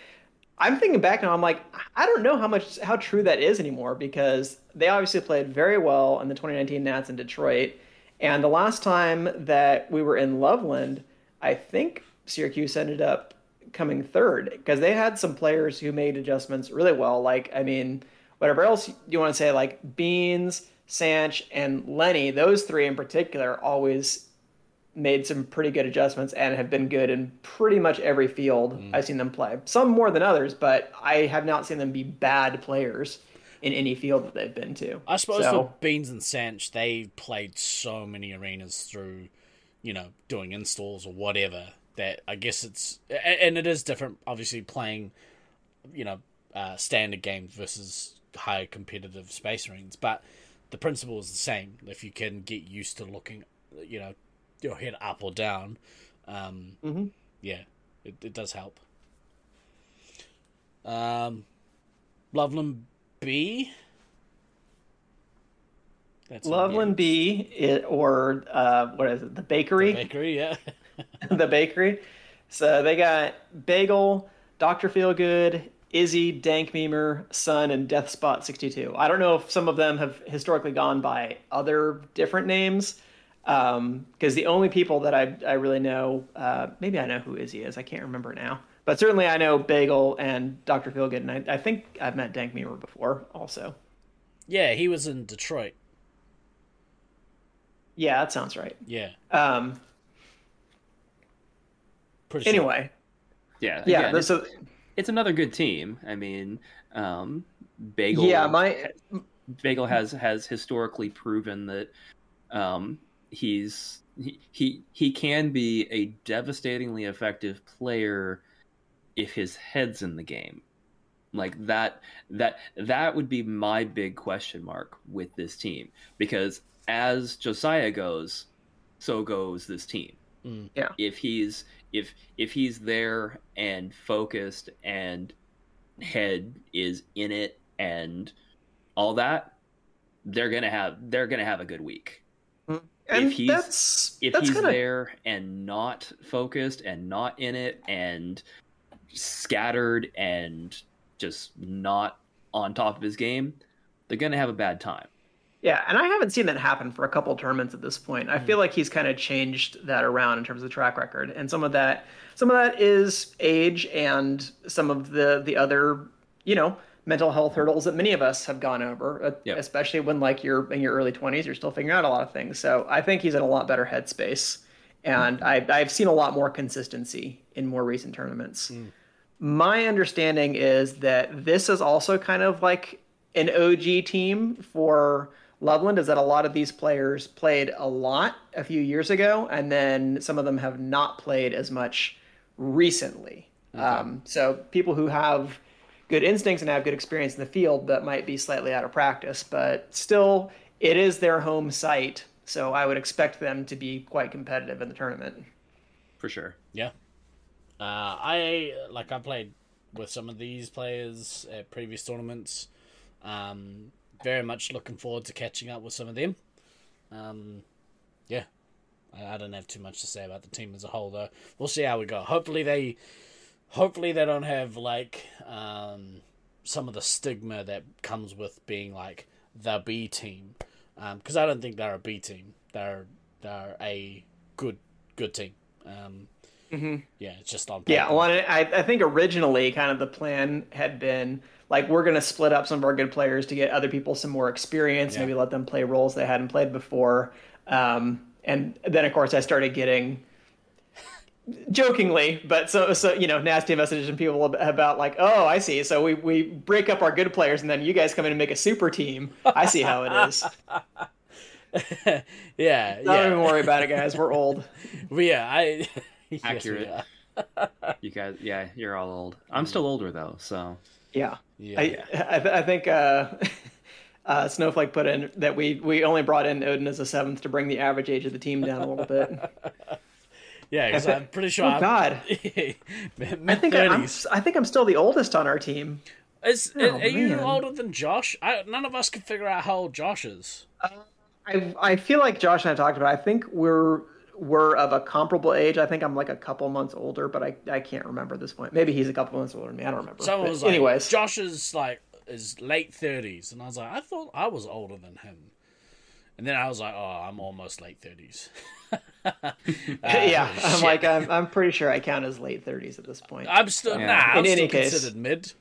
I'm thinking back now, I'm like, I don't know how much how true that is anymore because they obviously played very well in the 2019 Nats in Detroit, and the last time that we were in Loveland, I think Syracuse ended up coming third because they had some players who made adjustments really well. Like, I mean, whatever else you want to say, like Beans. Sanch and Lenny, those three in particular, always made some pretty good adjustments and have been good in pretty much every field mm. I've seen them play. Some more than others, but I have not seen them be bad players in any field that they've been to. I suppose so, for Beans and Sanch, they played so many arenas through, you know, doing installs or whatever that I guess it's and it is different. Obviously, playing, you know, uh, standard games versus high competitive space arenas, but the principle is the same. If you can get used to looking, you know, your head up or down, um, mm-hmm. yeah, it, it does help. Um, Loveland B. That's Loveland B, it, or uh, what is it? The bakery. The bakery, yeah. the bakery. So they got Bagel, Doctor Feelgood, Izzy, Dank Memer, Sun, and Deathspot 62. I don't know if some of them have historically gone by other different names, because um, the only people that I, I really know, uh, maybe I know who Izzy is, I can't remember now. But certainly I know Bagel and Dr. Feelgood, and I, I think I've met Dank Memer before also. Yeah, he was in Detroit. Yeah, that sounds right. Yeah. Um. Pretty anyway. Sure. Yeah. Yeah. Again, so it's another good team. I mean, um, Bagel. Yeah, my Bagel has has historically proven that um, he's he, he he can be a devastatingly effective player if his head's in the game. Like that that that would be my big question mark with this team because as Josiah goes, so goes this team. Mm. Yeah. If he's if if he's there and focused and head is in it and all that, they're gonna have they're gonna have a good week. Mm. And if he's that's, if that's he's kinda... there and not focused and not in it and scattered and just not on top of his game, they're gonna have a bad time. Yeah, and I haven't seen that happen for a couple tournaments at this point. I feel hmm. like he's kind of changed that around in terms of the track record, and some of that, some of that is age, and some of the the other, you know, mental health hurdles that many of us have gone over, uh, Yep. especially when like you're in your early twenties, you're still figuring out a lot of things. So I think he's in a lot better headspace, hmm. and I, I've seen a lot more consistency in more recent tournaments. Hmm. My understanding is that this is also kind of like an OG team for Loveland. Is that a lot of these players played a lot a few years ago, and then some of them have not played as much recently. Um, so people who have good instincts and have good experience in the field, but might be slightly out of practice. But still, it is their home site, so I would expect them to be quite competitive in the tournament. for sure. Yeah. Uh, I like I played with some of these players at previous tournaments. Um, very much looking forward to catching up with some of them. Um, yeah, I, I don't have too much to say about the team as a whole though. We'll see how we go. Hopefully they, hopefully they don't have like um, some of the stigma that comes with being like the B team, because I don't think they're a B team. They're they're a good good team. Um, yeah, it's just on. Yeah, well, I, I think originally kind of the plan had been like we're going to split up some of our good players to get other people some more experience, Yeah. maybe let them play roles they hadn't played before. Um, and then of course I started getting jokingly, but so so you know nasty messages from people about like, oh, I see. So we we break up our good players, and then you guys come in and make a super team. I see how it is. yeah, Don't yeah, even worry about it, guys. We're old. but yeah, I yes, we Accurate. You guys, yeah, you're all old. I'm still older though, so Yeah. Yeah, I, I, th- I think uh, uh, Snowflake put in that we, we only brought in Odin as a seventh to bring the average age of the team down a little bit. yeah, because I'm pretty sure. Oh I'm, God, I think I, I'm. I think I'm still the oldest on our team. Is Oh, are you man. older than Josh? I, none of us can figure out how old Josh is. I I feel like Josh and I talked about. it. I think we're we're of a comparable age. I think I'm like a couple months older, but I, I can't remember at this point. Maybe he's a couple months older than me. I don't remember. Someone But was like, anyways, Josh is like is late thirties, and I was like, I thought I was older than him. And then I was like, oh, I'm almost late thirties. Uh, yeah, I'm shit. like I'm I'm pretty sure I count as late 30s at this point. I'm still Yeah. nah. I'm In still any case. considered mid.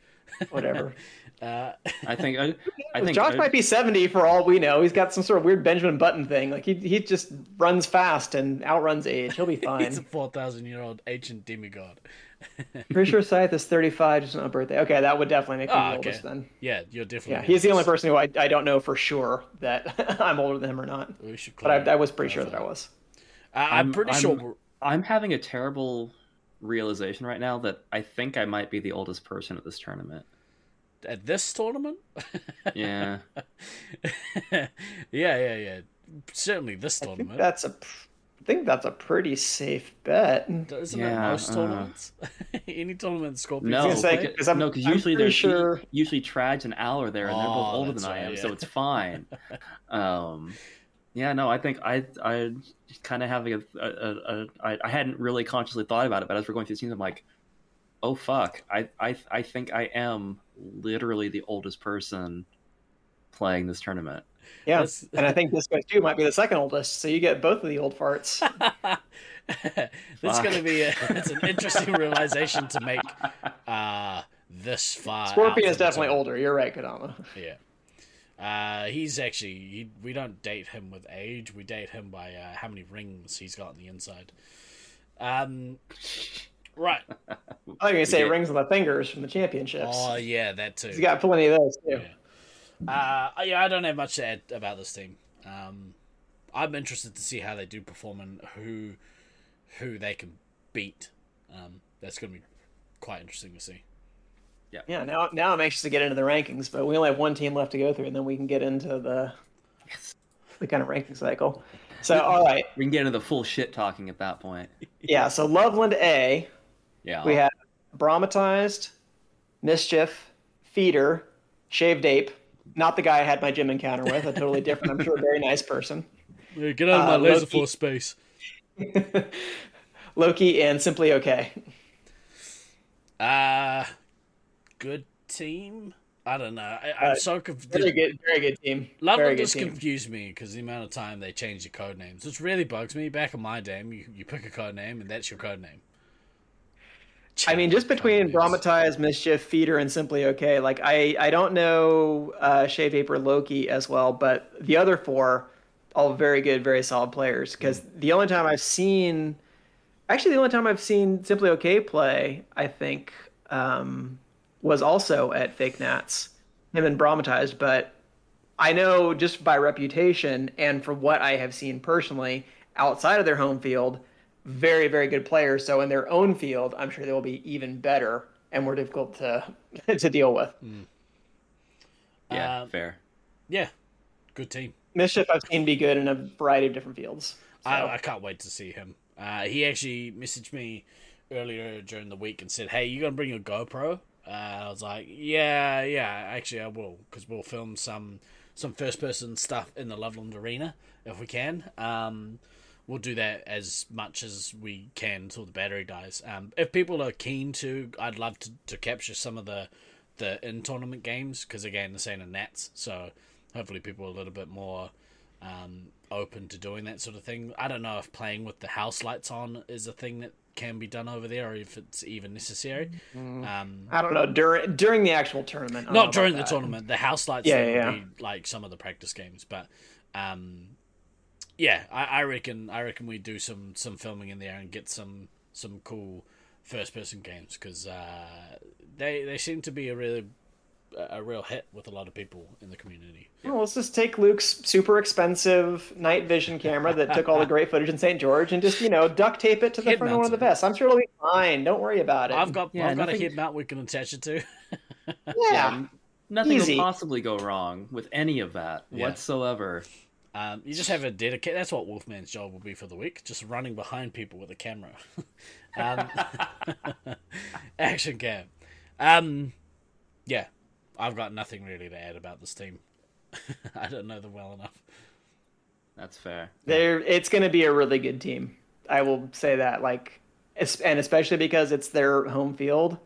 Whatever. Uh, I think I, I think Josh I- might be 70 for all we know. He's got some sort of weird Benjamin Button thing. Like he he just runs fast and outruns age. He'll be fine. he's a four thousand year old ancient demigod. Pretty sure Scythe is 35 just on a birthday. Okay, that would definitely make me Oh, the okay. oldest then. Yeah, you're definitely. Yeah, he's the only person who I, I don't know for sure that I'm older than him or not. We should But I, I was pretty sure that I was. Uh, I'm, pretty I'm- sure. we're- I'm having a terrible realization right now that I think I might be the oldest person at this tournament. At this tournament. Yeah. yeah, yeah, yeah. Certainly this I think tournament. that's a pr- I think that's a pretty safe bet. Isn't it Yeah, most uh. tournaments? Any tournament Scorpions No, gonna say, play? because, 'cause I'm- no, because usually pretty there's sure- usually Trads and Al are there, and they're both Oh, older that's than I am, yeah. so it's fine. um, yeah, no, I think I I kind of having a, a, a, a I, I hadn't really consciously thought about it, but as we're going through the scenes, I'm like, oh fuck, I I I think I am literally the oldest person playing this tournament. Yeah, That's- and I think Disco Stew might be the second oldest, so you get both of the old farts. That's Fuck. going to be a, it's an interesting realization to make uh, this far. Scorpion is definitely tournament. older. You're right, Kadama. Yeah. Uh, he's actually he, we don't date him with age. We date him by uh, how many rings he's got on the inside. Um, right. I was gonna say did. rings on the fingers from the championships. Oh yeah, that too. He's got plenty of those too. Uh, yeah, I don't have much to add about this team. Um, I'm interested to see how they do perform and who who they can beat. Um, that's going to be quite interesting to see. Yeah, Yeah. now now I'm anxious to get into the rankings, but we only have one team left to go through, and then we can get into the the kind of ranking cycle. So, all right, We can get into the full shit talking at that point. yeah. So Loveland A, Yeah. we have Bromatized, Mischief, Feeder, Shaved Ape. Not the guy I had my gym encounter with. A totally different, I'm sure, a very nice person. Yeah, get out of my Uh, laser Loki. force space. Loki and Simply Okay. Uh, good team. I don't know. I, I'm Uh, so confused. Very good, very good team. very just team. confused me because the amount of time they change the code names, which really bugs me. Back in my day, you, you pick a code name and that's your code name. I mean, just between. Bromatized, Mischief, Feeder, and Simply Okay, like I, I don't know uh, Shave Ape or Loki as well, but the other four, all very good, very solid players. Because the only time I've seen, actually, the only time I've seen Simply Okay play, I think, um, was also at Fake Nats, him and Brahmatized. But I know just by reputation and from what I have seen personally outside of their home field, very, very good players. So in their own field, I'm sure they will be even better and more difficult to to deal with. Yeah, Uh, fair. Yeah, good team. Mischief I've seen be good in a variety of different fields. So. I, I can't wait to see him. Uh, he actually messaged me earlier during the week and said, "Hey, you gonna bring your GoPro?" Uh, I was like, "Yeah, yeah, actually I will, because we'll film some some first person stuff in the Loveland Arena if we can. Um, we'll do that as much as we can until the battery dies. Um, if people are keen to, I'd love to, to capture some of the the in tournament games because again, the same in Nats, so hopefully people are a little bit more." um, open to doing that sort of thing. I don't know if playing with the house lights on is a thing that can be done over there, or if it's even necessary. Um, I don't know during during the actual tournament. Not during the that. tournament. The house lights Yeah, yeah, be like some of the practice games, but um, yeah, I, I reckon I reckon we do some some filming in there and get some some cool first person games because uh, they they seem to be a really a real hit with a lot of people in the community. Well, let's just take Luke's super expensive night vision camera that took all the great footage in St. George and just you know duct tape it to the Head front of one of the mount vests. I'm sure it'll be fine. Don't worry about it. I've got Yeah, I've got a head mount we can attach it to. yeah. Nothing Easy. will possibly go wrong with any of that Yeah. whatsoever. Um, you just have a dedicate. That's what Wolfman's job will be for the week. Just running behind people with a camera. um, action cam. Um, yeah, I've got nothing really to add about this team. I don't know them well enough. That's fair. They're it's going to be a really good team. I will say that like and especially because it's their home field.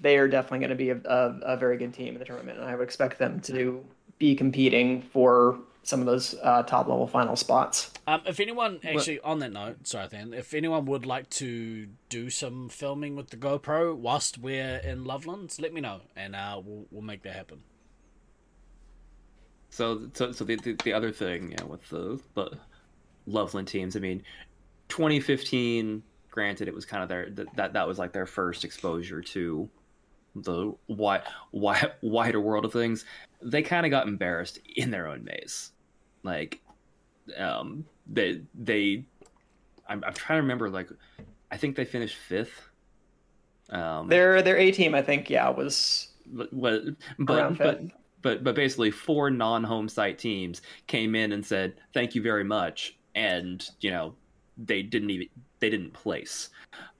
They are definitely going to be a, a, a very good team in the tournament, and I would expect them to be competing for some of those uh, top level final spots. Um, if anyone actually on that note, sorry, then, if anyone would like to do some filming with the GoPro whilst we're in Loveland, let me know, and uh, we'll we'll make that happen. So, so, so the, the the other thing, yeah, with the the Loveland teams, I mean, 2015. Granted, it was kind of their that that was like their first exposure to the wide, wide, wider world of things. They kind of got embarrassed in their own maze. Like, um, they they, I'm, I'm trying to remember. Like, I think they finished fifth. Um, Their their A team, I think, yeah, was but but but, but but basically four non-home site teams came in and said thank you very much and you know they didn't even they didn't place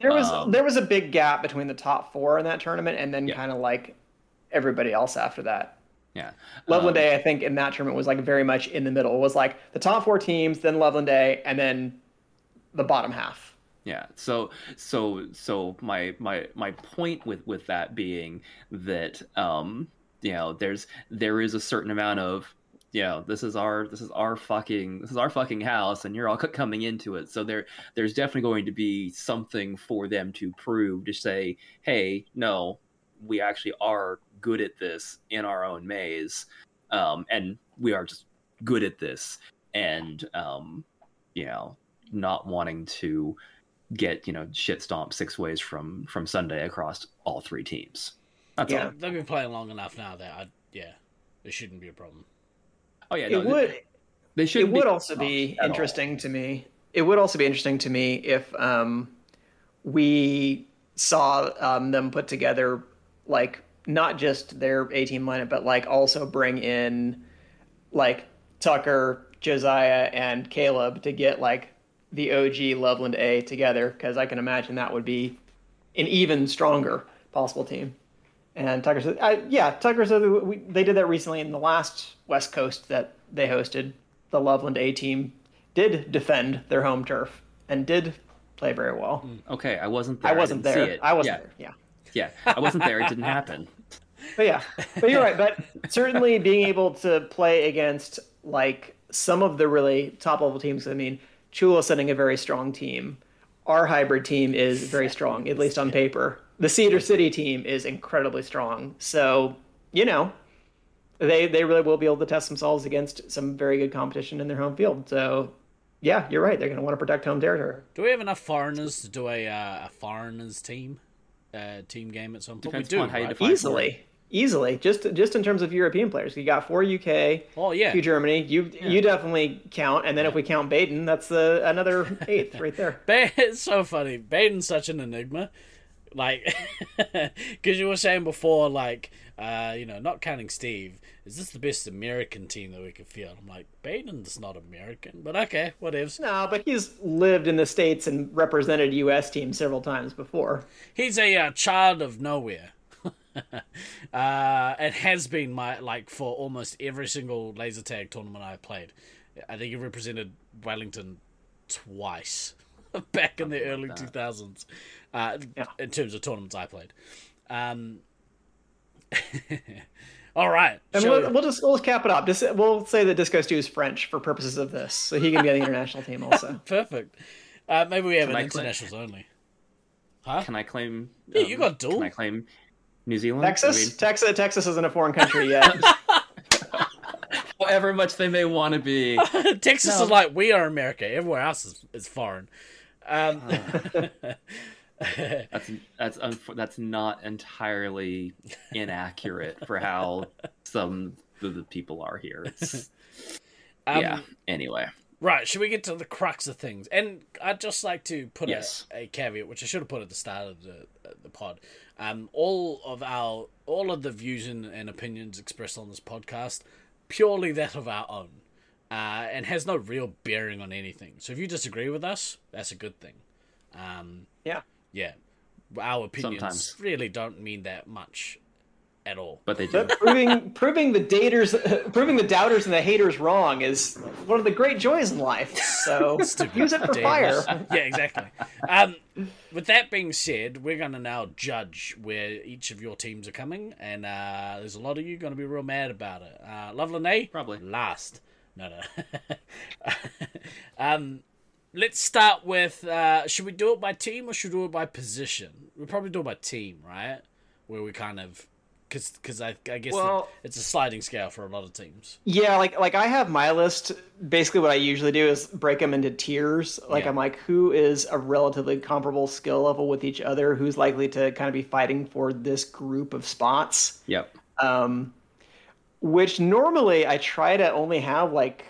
There was Um, there was a big gap between the top four in that tournament, and then Yeah. kind of like everybody else after that. Yeah Loveland Um, I think, in that tournament was like very much in the middle. It was like the top four teams, then Loveland Day, and then the bottom half. yeah so so so my my my point with with that being that um you know there's there is a certain amount of you know this is our this is our fucking this is our fucking house and you're all coming into it so there there's definitely going to be something for them to prove to say hey no we actually are good at this in our own maze um and we are just good at this and um you know not wanting to get you know shit stomped six ways from from sunday across all three teams that's Yeah. all They've been playing long enough now that I yeah, it shouldn't be a problem. oh yeah no, it would they should it would also be interesting to me. It would also be interesting to me if um, we saw um, them put together like not just their A team lineup, but like also bring in like Tucker, Josiah, and Caleb to get like the OG Loveland A together because I can imagine that would be an even stronger possible team. And Tucker said, I, "Yeah, Tucker said we, they did that recently in the last West Coast that they hosted. The Loveland A team did defend their home turf and did play very well. Mm, okay i wasn't there I wasn't didn't there. see it. I wasn't yeah, there. Yeah, yeah i wasn't there it didn't happen but yeah, but you're right. But certainly being able to play against like some of the really top level teams. I mean, Chula sending a very strong team. Our hybrid team is very strong, at least on paper. The Cedar City team is incredibly strong. So you know, they they really will be able to test themselves against some very good competition in their home field. So, yeah, you're right. They're going to want to protect home territory. Do we have enough foreigners to do a uh, a foreigners team, uh, team game at some point? Depends we do, on how you right? define- Easily, easily. Just just in terms of European players, you got four UK, Oh yeah, two Germany. You you definitely count, and then if we count Baden, that's the another eighth right there. Ba- it's so funny. Baden's such an enigma. Like, because you were saying before, like, uh, you know, not counting Steve, is this the best American team that we could field? I'm like, Baden's not American, but okay, what whatevs. No, but he's lived in the states and represented U.S. teams several times before. He's a uh, child of nowhere. uh, it has been my like for almost every single laser tag tournament I played. I think he represented Wellington twice back in the early two thousands. Uh, Yeah. in terms of tournaments I played. Um, all right, And shall we'll, we'll just we'll cap it up. Just we'll say that Disco Stew is French for purposes of this, so he can be on the international team also. perfect. Uh, maybe we have Can an I claim- internationals only. Can I claim? Yeah, you got dual. Can I claim New Zealand? Texas, I mean, Texas, Texas isn't a foreign country yet. however much they may want to be. Texas No. is like we are America. Everywhere else is, is foreign. Um, That's that's unf- that's not entirely inaccurate for how some of the people are here. Um, yeah. Anyway, Right, should we get to the crux of things? And I'd just like to put Yes. a, a caveat, which I should have put at the start of the uh, the pod. Um, all of our all of the views and, and opinions expressed on this podcast purely that of our own, uh, and has no real bearing on anything. So if you disagree with us, that's a good thing. Um, yeah. yeah, our opinions Sometimes. really don't mean that much at all. but they do. But proving proving the daters, proving the doubters and the haters wrong is one of the great joys in life. So use it for Damn fire. yeah, exactly. Um, with that being said, we're going to now judge where each of your teams are coming, and uh, there's a lot of you going to be real mad about it. Uh, Loveland Probably. last. No, no. um, let's start with. Uh, should we do it by team or should we do it by position? We'll probably do it by team, right? Where we kind of. Because I, I guess Well- it's a sliding scale for a lot of teams. Yeah, like like I have my list. Basically, what I usually do is break them into tiers. Like Yeah. I'm like, who is a relatively comparable skill level with each other? Who's likely to kind of be fighting for this group of spots? Yep. um, which normally I try to only have like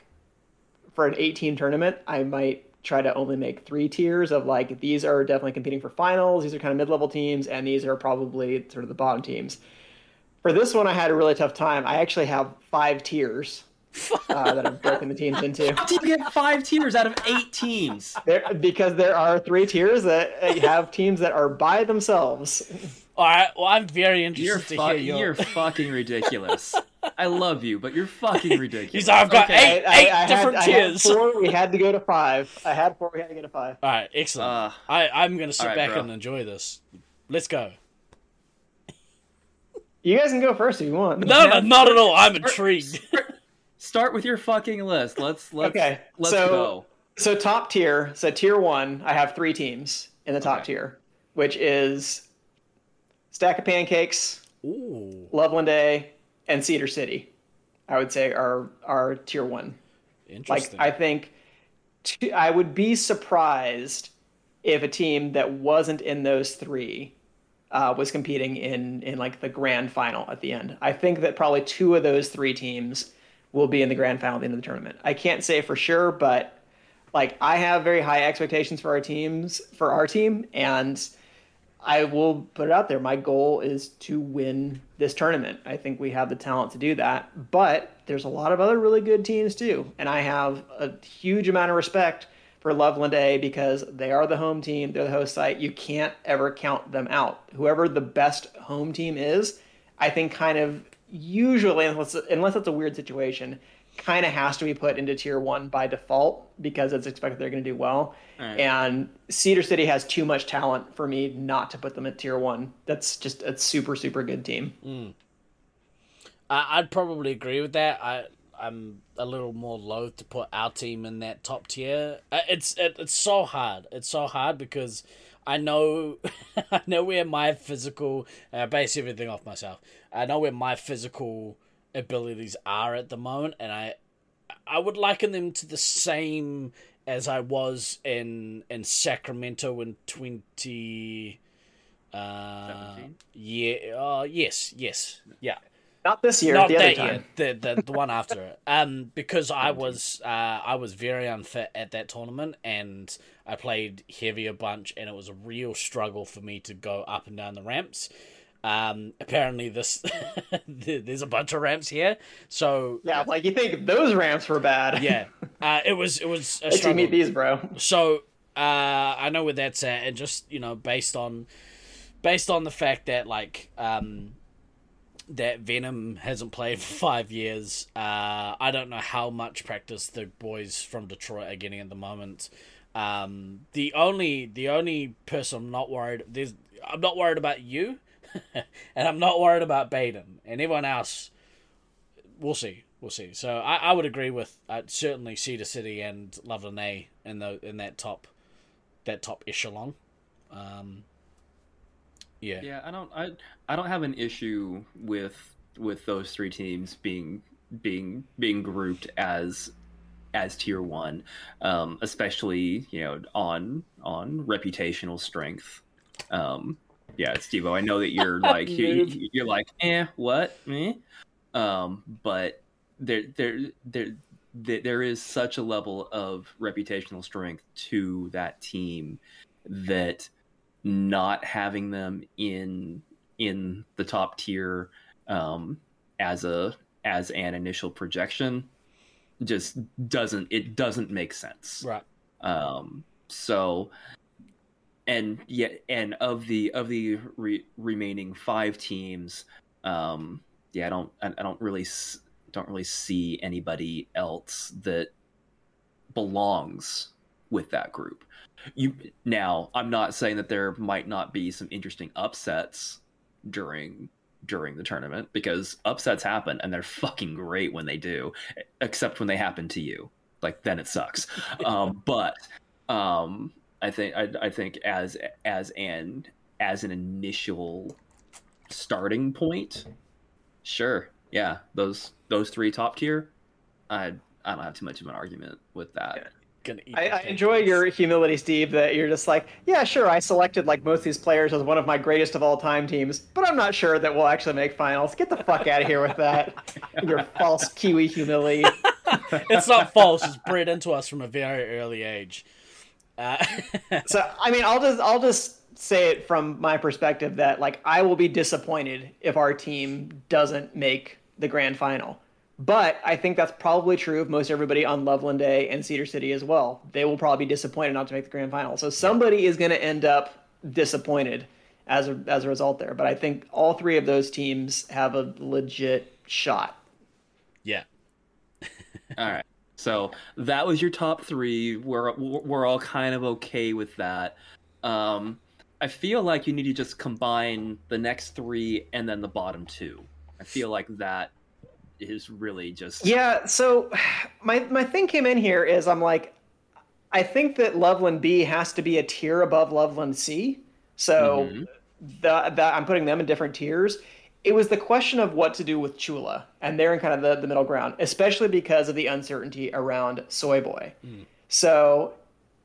for an 18 tournament, I might try to only make three tiers of like these are definitely competing for finals, these are kind of mid-level teams, and these are probably sort of the bottom teams. For this one, I had a really tough time. I actually have five tiers uh, that I've broken the teams into. How do you get five tiers out of eight teams? There, because there are three tiers that uh, have teams that are by themselves. All right. Well, I'm very interested You're to fu- hear your. you're fucking ridiculous. I love you, but you're fucking ridiculous. He's like, I've got Okay. eight, eight had- different I had tiers. four. We had to go to five. I had four. We had to go to five. All right, excellent. Uh, I I'm gonna sit all right, back bro. and enjoy this. Let's go. You guys can go first if you want. No, no, not at all. I'm intrigued. Start with your fucking list. Let's let's Okay, let's so- go. So top tier. So tier one, I have three teams in the top Okay. tier, which is Stack of Pancakes, Ooh, Loveland A, and Cedar City. I would say are are tier one. Interesting. Like interesting. I think t- I would be surprised if a team that wasn't in those three uh, was competing in in like the grand final at the end. I think that probably two of those three teams will be in the grand final at the end of the tournament. I can't say for sure, but like I have very high expectations for our teams for our team, and I will put it out there. My goal is to win this tournament. I think we have the talent to do that, but there's a lot of other really good teams too, and I have a huge amount of respect for Loveland A because they are the home team, they're the host site. You can't ever count them out. Whoever the best home team is, I think kind of usually unless unless it's a weird situation, kind of has to be put into tier 1 by default because it's expected they're going to do well. Alright. And Cedar City has too much talent for me not to put them at tier 1. That's just a super super good team. Hmm. I, I'd probably agree with that. I I'm a little more loath to put our team in that top tier. Uh, It's it, it's so hard. It's so hard because I know I know where my physical. I base everything off myself. I know where my physical abilities are at the moment, and I I would liken them to the same as I was in in Sacramento in twenty. Uh, 17? yeah. Uh, yes. Yes. Yeah. Not this year, Not the other that year. The, the the one after it. Um, because I was uh I was very unfit at that tournament, and I played heavy a bunch, and it was a real struggle for me to go up and down the ramps. Um, apparently this there's a bunch of ramps here, so Yeah, like you think those ramps were bad. yeah, uh, it was it was a struggle. meet these, bro. So uh, I know where that's at, and just you know, based on based on the fact that like um, that Venom hasn't played for five years, uh, I don't know how much practice the boys from Detroit are getting at the moment. Um, the only the only person I'm not worried there's I'm not worried about you, and I'm not worried about Baden, and everyone else. We'll see. We'll see. So I, I would agree with uh, certainly Cedar City and Loveland A in the in that top that top echelon. Um, yeah. Yeah, I don't I I don't have an issue with with those three teams being being being grouped as as tier one, um, especially you know on on reputational strength. Um, yeah, Steve, I know that you're like you, you're like eh what me, um, but there there there there is such a level of reputational strength to that team that not having them in in the top tier um, as a as an initial projection just doesn't it doesn't make sense Right. um so and yet and of the of the re- remaining five teams um yeah i don't i, I don't really s- don't really see anybody else that belongs with that group you now i'm not saying that there might not be some interesting upsets during during the tournament because upsets happen and they're fucking great when they do except when they happen to you. Like then it sucks. Um but um i think I, I think as as an as an initial starting point sure yeah those those three top tier i i don't have too much of an argument with that Gonna eat I, I enjoy your humility, Steve, that you're just like, yeah, sure, I selected like most of these players as one of my greatest of all time teams, but I'm not sure that we'll actually make finals. Get the fuck out of here with that. your false Kiwi humility. it's not false. It's bred into us from a very early age. Uh, So I mean, I'll just I'll just say it from my perspective that like I will be disappointed if our team doesn't make the grand final. But I think that's probably true of most everybody on Loveland A and Cedar City as well. They will probably be disappointed not to make the grand final. So somebody is going to end up disappointed as a as a result there. But I think all three of those teams have a legit shot. yeah. All right. So that was your top three. We're we're all kind of okay with that. Um, I feel like you need to just combine the next three and then the bottom two. I feel like that is really just Yeah, so my my thing came in here is I'm like, I think that Loveland B has to be a tier above Loveland C. So Mhm. the, the, I'm putting them in different tiers. It was the question of what to do with Chula, and they're in kind of the, the middle ground, especially because of the uncertainty around Soy Boy. So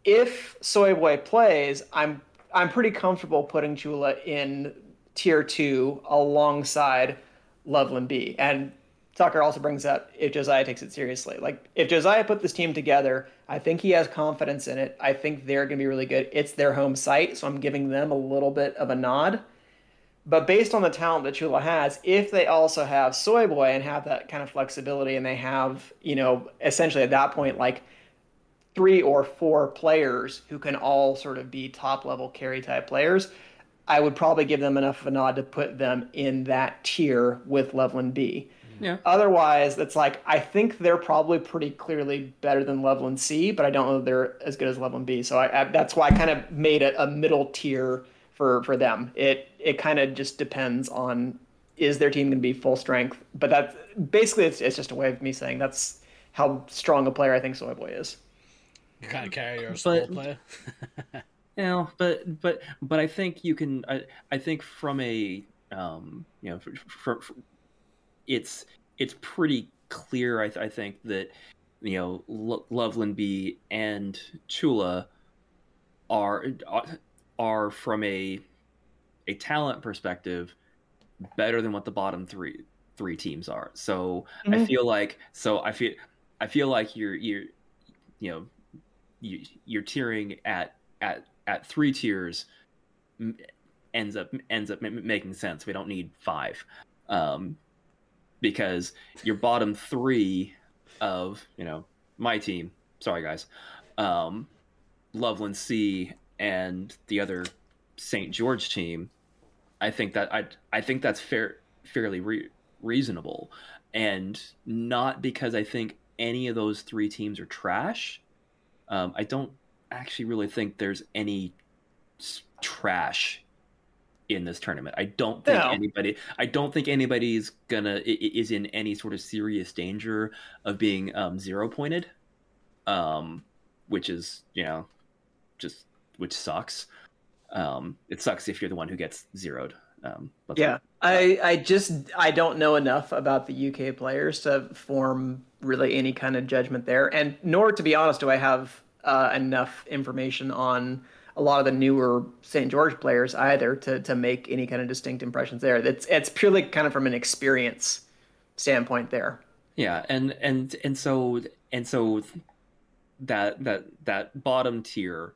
if Soy Boy plays, I'm I'm pretty comfortable putting Chula in tier two alongside Loveland B. And Tucker also brings up if Josiah takes it seriously. Like if Josiah put this team together, I think he has confidence in it. I think they're going to be really good. It's their home site, so I'm giving them a little bit of a nod. But based on the talent that Chula has, if they also have Soy Boy and have that kind of flexibility, and they have, you know, essentially at that point, like three or four players who can all sort of be top level carry type players, I would probably give them enough of a nod to put them in that tier with Loveland B. yeah. Otherwise, it's like I think they're probably pretty clearly better than Loveland C, but I don't know if they're as good as Loveland B. So I, I, that's why I kind of made it a middle tier for for them. It it kind of just depends on is their team going to be full strength, but that's basically it's, it's just a way of me saying that's how strong a player I think Soy Boy is. You kind of carry your small But- player. You know, but but but I think you can. I, I think from a um, you know, for, for, for, it's it's pretty clear. I, th- I think that you know Lo- Loveland B and Chula are are from a a talent perspective better than what the bottom three three teams are. So mm-hmm. I feel like so I feel I feel like you're you're you know you, you're tiering at at at three tiers ends up ends up making sense. We don't need five, um, because your bottom three of you know my team. Sorry guys, um, Loveland C and the other St. George team. I think that I I think that's fair fairly re- reasonable, and not because I think any of those three teams are trash. Um, I don't actually really think there's any trash in this tournament. I don't think no. anybody. I don't think anybody's gonna is in any sort of serious danger of being um, zero pointed, um, which is you know just which sucks. Um, it sucks if you're the one who gets zeroed. Um, yeah, I I just I don't know enough about the UK players to form really any kind of judgment there, and nor to be honest do I have uh, enough information on a lot of the newer St. George players either to to make any kind of distinct impressions there. That's it's purely kind of from an experience standpoint there. Yeah, and and and so and so that that that bottom tier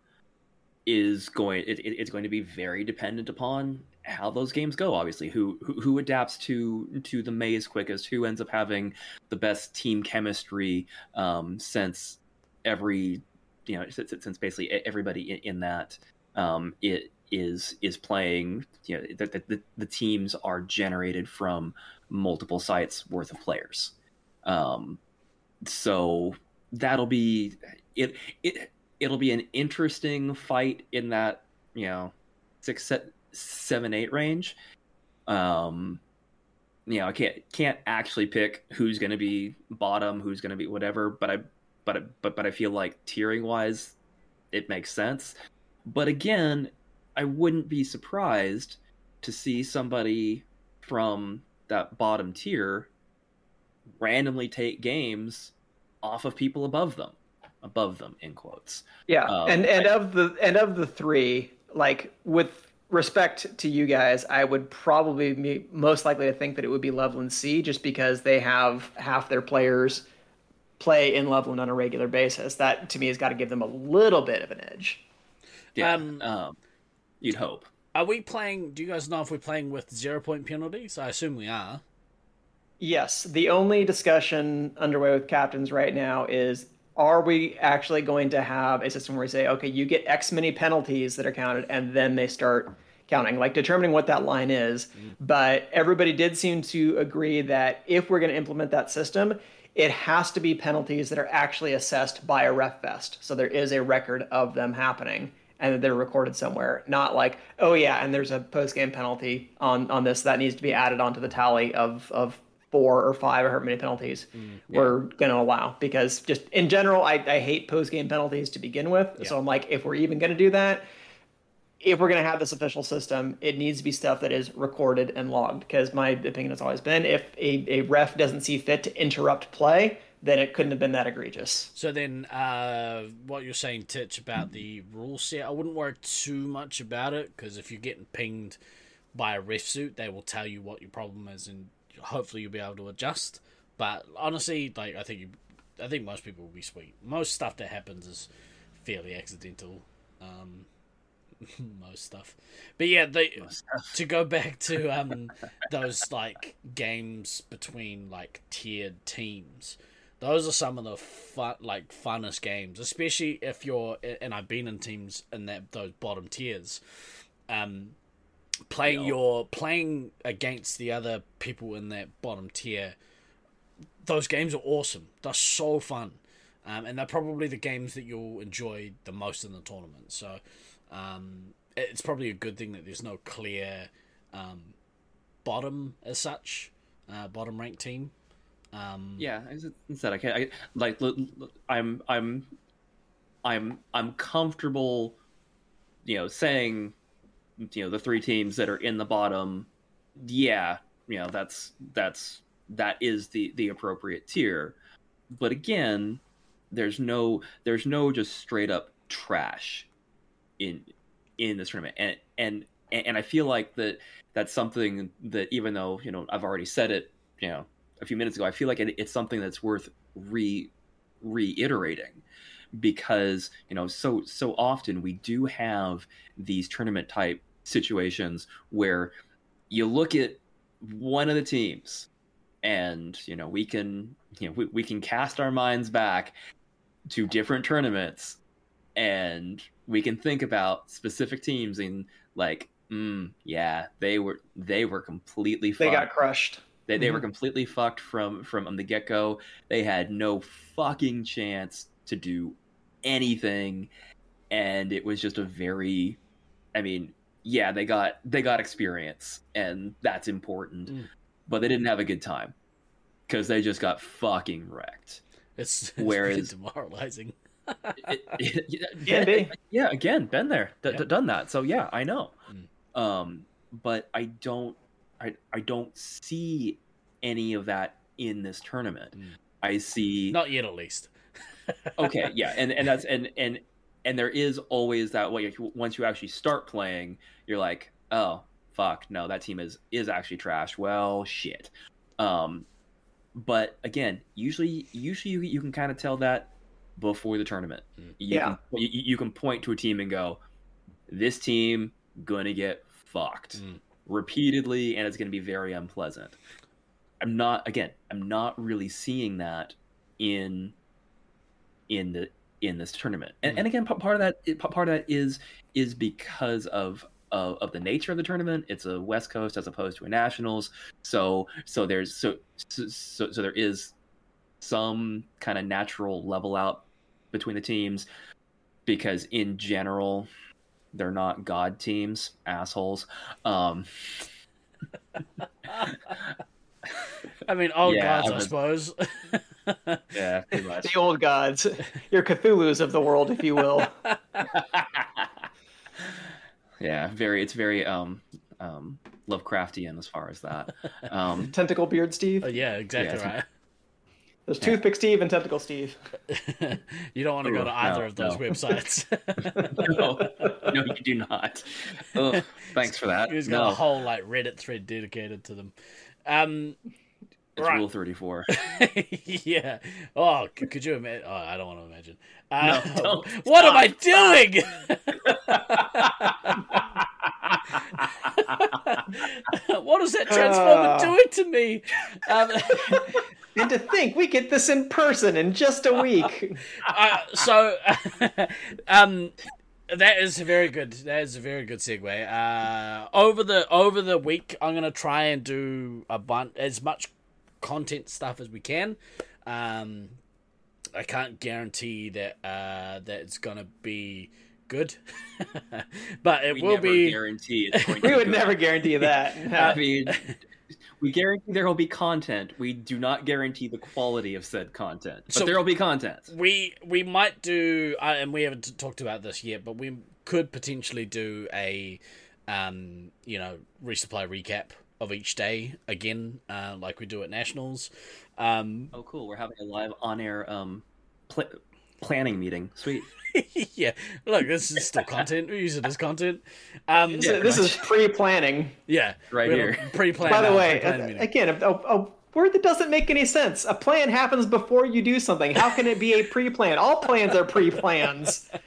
is going it, it's going to be very dependent upon how those games go obviously who, who who adapts to to the maze quickest who ends up having the best team chemistry um since every you know since basically everybody in, that um, it is is playing you know the, the, the, teams are generated from multiple sites worth of players. Um, so that'll be it it it'll be an interesting fight in that you know six seven eight range. Um you know i can't can't actually pick who's going to be bottom who's going to be whatever but i but but but I feel like tiering wise, it makes sense. But again, I wouldn't be surprised to see somebody from that bottom tier randomly take games off of people above them above them in quotes yeah um, and and I, of the and of the three like with respect to you guys i would probably be most likely to think that it would be loveland c just because they have half their players play in Loveland on a regular basis. That to me has got to give them a little bit of an edge. Yeah, um, um, you'd hope. Are we playing? Do you guys know if we're playing with zero point penalties? I assume we are. Yes. The only discussion underway with captains right now is are we actually going to have a system where we say, okay, you get X many penalties that are counted, and then they start counting, like determining what that line is. Mm. But everybody did seem to agree that if we're going to implement that system, it has to be penalties that are actually assessed by a ref fest. So there is a record of them happening and that they're recorded somewhere. Not like, oh yeah, and there's a post game penalty on on this that needs to be added onto the tally of of four or five or however many penalties mm, yeah. we're going to allow. Because just in general, I, I hate post game penalties to begin with. Yeah. So I'm like, if we're even going to do that, if we're going to have this official system, it needs to be stuff that is recorded and logged. Because my opinion has always been if a, a ref doesn't see fit to interrupt play, then it couldn't have been that egregious. So then, uh, what you're saying, Titch, about the rule set, I wouldn't worry too much about it because if you're getting pinged by a ref suit, they will tell you what your problem is, and hopefully you'll be able to adjust. But honestly, like I think you, I think most people will be sweet. Most stuff that happens is fairly accidental. Um, most stuff. But yeah, they to go back to um those like games between like tiered teams. Those are some of the fun like funnest games, especially if you're and I've been in teams in that those bottom tiers. Um playing your playing against the other people in that bottom tier. Those games are awesome. They're so fun. Um, and they're probably the games that you'll enjoy the most in the tournament. So, um, it's probably a good thing that there's no clear um, bottom as such, uh, bottom ranked team. Um, yeah, instead I can't. I, like, I'm, I'm, I'm, I'm comfortable. You know, saying, you know, the three teams that are in the bottom. Yeah, you know, that's that's that is the the appropriate tier. But again, there's no there's no just straight up trash in in this tournament, and and and I feel like that that's something that even though you know I've already said it, you know, a few minutes ago, I feel like it, it's something that's worth re reiterating because you know so so often we do have these tournament type situations where you look at one of the teams and you know we can you know we, we can cast our minds back to different tournaments and we can think about specific teams and like mm, yeah they were they were completely They got crushed. they, they were Mhm. completely fucked from from the get go. They had no fucking chance to do anything, and it was just a very, I mean, yeah, they got they got experience, and that's important, Mm. but they didn't have a good time because they just got fucking wrecked. It's, it's Whereas- demoralizing. It- it- Can be. yeah, again, been there, d- Yeah. d- done that. So yeah, I know. Mm. Um, but I don't, I I don't see any of that in this tournament. Mm. I see. Not yet, at least. okay, yeah, and and that's and and and there is always that way. Once you actually start playing, you're like, oh fuck, no, that team is is actually trash. Well, shit. Um, but again, usually usually you, you can kind of tell that before the tournament. Mm. You Yeah. can, you, you can point to a team and go, this team gonna get fucked Mm. repeatedly, and it's gonna be very unpleasant. I'm not again. I'm not really seeing that in in the in this tournament, and, Mm. and again, p- part of that p- part of that is is because of of, of the nature of the tournament. It's a West Coast as opposed to a Nationals, so so there's so so so, so there is some kind of natural level out between the teams because in general they're not god teams assholes um I mean, all Yeah, gods, I I suppose. yeah pretty much The old gods, your Cthulhu's of the world, if you will. yeah very it's very um um lovecraftian as far as that um Tentacle Beard Steve. Oh, yeah, exactly Yeah, right. There's Toothpick Steve and Tentacle Steve. you don't want to go to either no, of those no. websites. no no you do not Ugh, thanks for that He's got no a whole like Reddit thread dedicated to them. Um, it's right. rule 34 yeah. Oh, c- could you imagine? Oh, I don't want to imagine. Uh, No, don't. What am I doing? what is that transformer Ah. doing to me? Um, And to think we get this in person in just a week. uh, so, um, that is a very good. That is a very good segue. Uh, over the over the week, I'm gonna try and do a bunch as much content stuff as we can. Um, I can't guarantee that uh, that it's gonna be good, but it we will never be. guarantee it's going to We would good. never guarantee that. I mean, we guarantee there will be content. We do not guarantee the quality of said content, but So- there will be content. we we might do uh, and we haven't talked about this yet but we could potentially do a um you know resupply recap of each day again uh, like we do at nationals um Oh, cool! We're having a live on-air um pl- planning meeting. Sweet. yeah look this is still content we use it as content um This, Yeah, is, this pretty is pre-planning. yeah Right we here. pre-planned By the way, pre-planned uh, again, a, a word that doesn't make any sense. A plan happens before you do something. How can it be a pre-plan? All plans are pre-plans.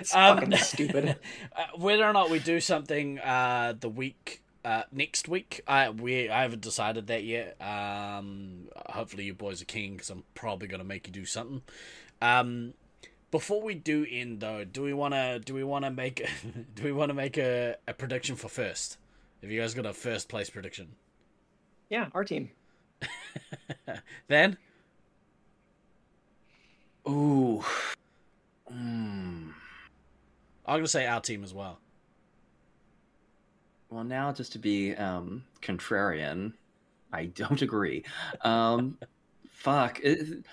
It's Um, fucking stupid. uh, whether or not we do something uh, the week uh, next week, I we I haven't decided that yet. Um, hopefully you boys are keen because I'm probably gonna make you do something. Um, before we do end though, do we wanna do we wanna make do we wanna make a, a prediction for first? Have you guys got a first place prediction? Yeah, our team. Then Ooh. Mm. I'm gonna say our team as well. Well, now just to be um contrarian, I don't agree. Um, fuck. It,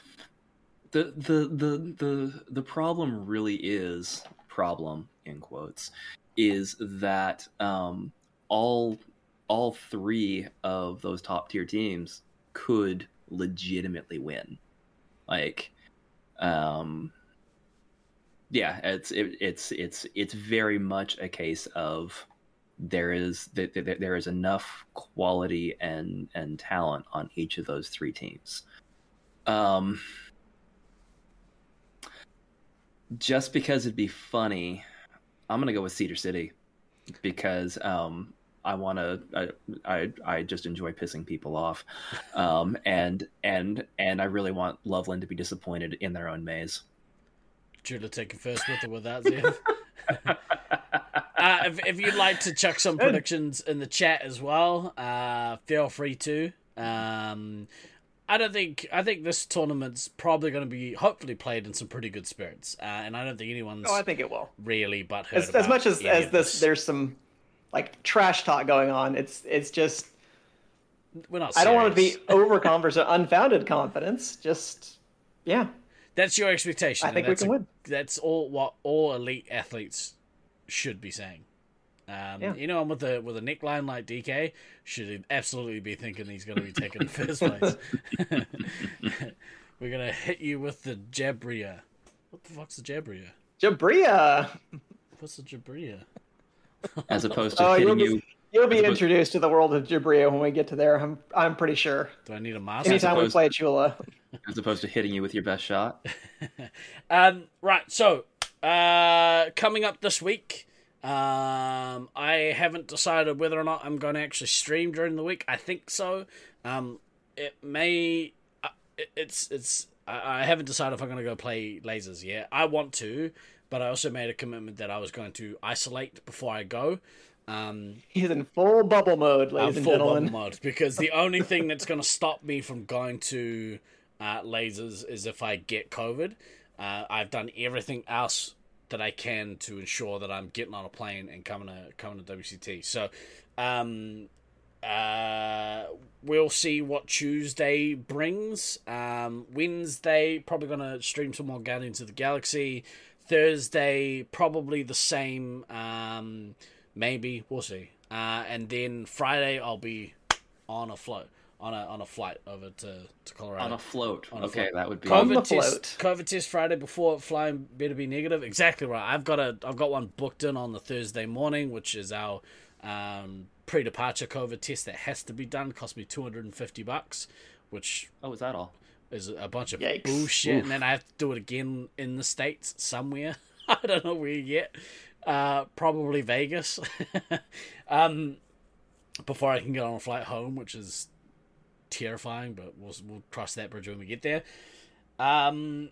the, the the the the problem really is problem in quotes is that um all all three of those top tier teams could legitimately win. Like, um, yeah, it's it, it's it's it's very much a case of there is there, there is enough quality and and talent on each of those three teams. Um, just because it'd be funny, I'm gonna go with Cedar City because um, I want to. I, I, I just enjoy pissing people off, um, and and and I really want Loveland to be disappointed in their own maze. Judah taking first with or without Zev. uh, if, if you'd like to chuck some predictions in the chat as well, uh, feel free to. Um, I don't think I think this tournament's probably going to be hopefully played in some pretty good spirits, uh, and I don't think anyone's. Oh, I think it will. Really, but as, as much as as this, this, there's some like trash talk going on. It's it's just. We're not. Serious. I don't want to be overconfident, unfounded confidence. Just yeah. That's your expectation. I think we can a, win. That's all what all elite athletes should be saying. Um, yeah. You know, with a with a neckline like DK, should absolutely be thinking he's going to be taken in first place. We're gonna hit you with the Jabria. What the fuck's the Jabria? Jabria. What's the Jabria? As opposed to oh, hitting you'll you. You'll be introduced to... to the world of Jabria when we get to there. I'm I'm pretty sure. Do I need a mask? Anytime we play Chula. As opposed to hitting you with your best shot. um, right. So uh, coming up this week. Um, I haven't decided whether or not I'm going to actually stream during the week. I think so. Um, it may. Uh, it, it's it's. I, I haven't decided if I'm going to go play lasers yet. I want to, but I also made a commitment that I was going to isolate before I go. Um, He's in full bubble mode, ladies and full gentlemen. Bubble mode because the only thing that's going to stop me from going to uh, lasers is if I get COVID. Uh, I've done everything else that I can to ensure that I'm getting on a plane and coming to coming to WCT. So, um, uh, we'll see what Tuesday brings. Um, Wednesday probably gonna stream some more Guardians of the Galaxy. Thursday probably the same. Um, maybe we'll see. Uh, and then Friday I'll be on a float on a on a flight over to, to Colorado. On a float. On a okay, float. that would be COVID on the test, float. COVID test Friday before flying better be negative. Exactly right. I've got a I've got one booked in on the Thursday morning, which is our um, pre-departure COVID test that has to be done. Cost me two hundred and fifty bucks, which oh, is that all? Is a bunch of Yikes. bullshit, Oof. and then I have to do it again in the states somewhere. I don't know where yet. Uh, probably Vegas. um, before I can get on a flight home, which is terrifying, but we'll we'll cross that bridge when we get there. Um,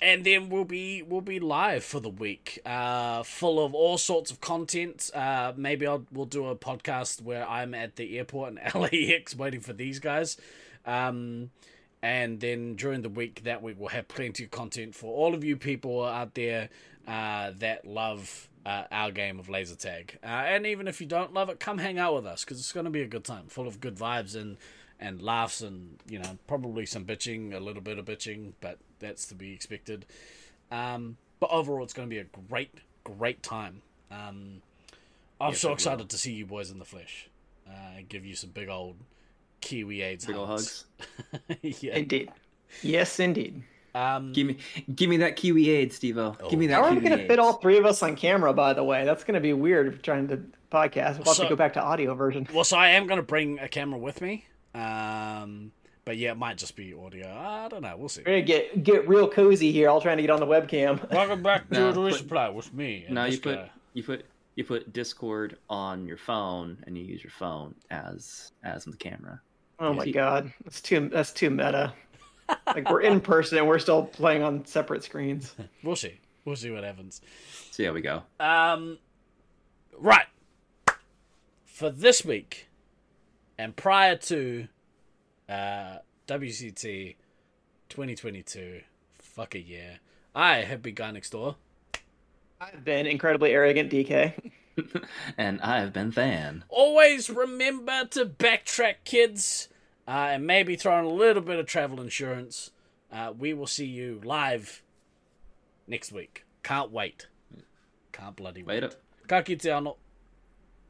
and then we'll be we'll be live for the week, uh, full of all sorts of content. Uh, maybe I'll we'll do a podcast where I'm at the airport in LAX waiting for these guys. Um, and then during the week that week we'll have plenty of content for all of you people out there uh, that love uh, our game of laser tag. Uh, and even if you don't love it, come hang out with us because it's going to be a good time, full of good vibes and and laughs and you know probably some bitching, a little bit of bitching, but that's to be expected. Um, but overall, it's going to be a great, great time. Um, I'm yes, so excited will. to see you boys in the flesh. Uh, give you some big old Kiwi AIDS big hugs. hugs. yeah. Indeed. Yes, indeed. Um, give me, give me that Kiwi aid, Steve. Oh. Give me that. How are we going to fit all three of us on camera? By the way, that's going to be weird trying to podcast. We'll have so, to go back to audio version. Well, so I am going to bring a camera with me. Um, but yeah, it might just be audio. I don't know. We'll see. We're gonna get get real cozy here. All trying to get on the webcam. Welcome back to the Resupply with me. Now you put guy. you put you put Discord on your phone and you use your phone as as the camera. Oh my god, that's too that's too meta. like we're in person and we're still playing on separate screens. We'll see. We'll see what happens. See how we go. Um, right. For this week, and prior to uh, WCT 2022, fuck a year, I have been Guy Next Door. I've been incredibly arrogant, DK. and I've been Than. Always remember to backtrack, kids, uh, and maybe throw in a little bit of travel insurance. Uh, we will see you live next week. Can't wait. Can't bloody wait. wait. Ka kite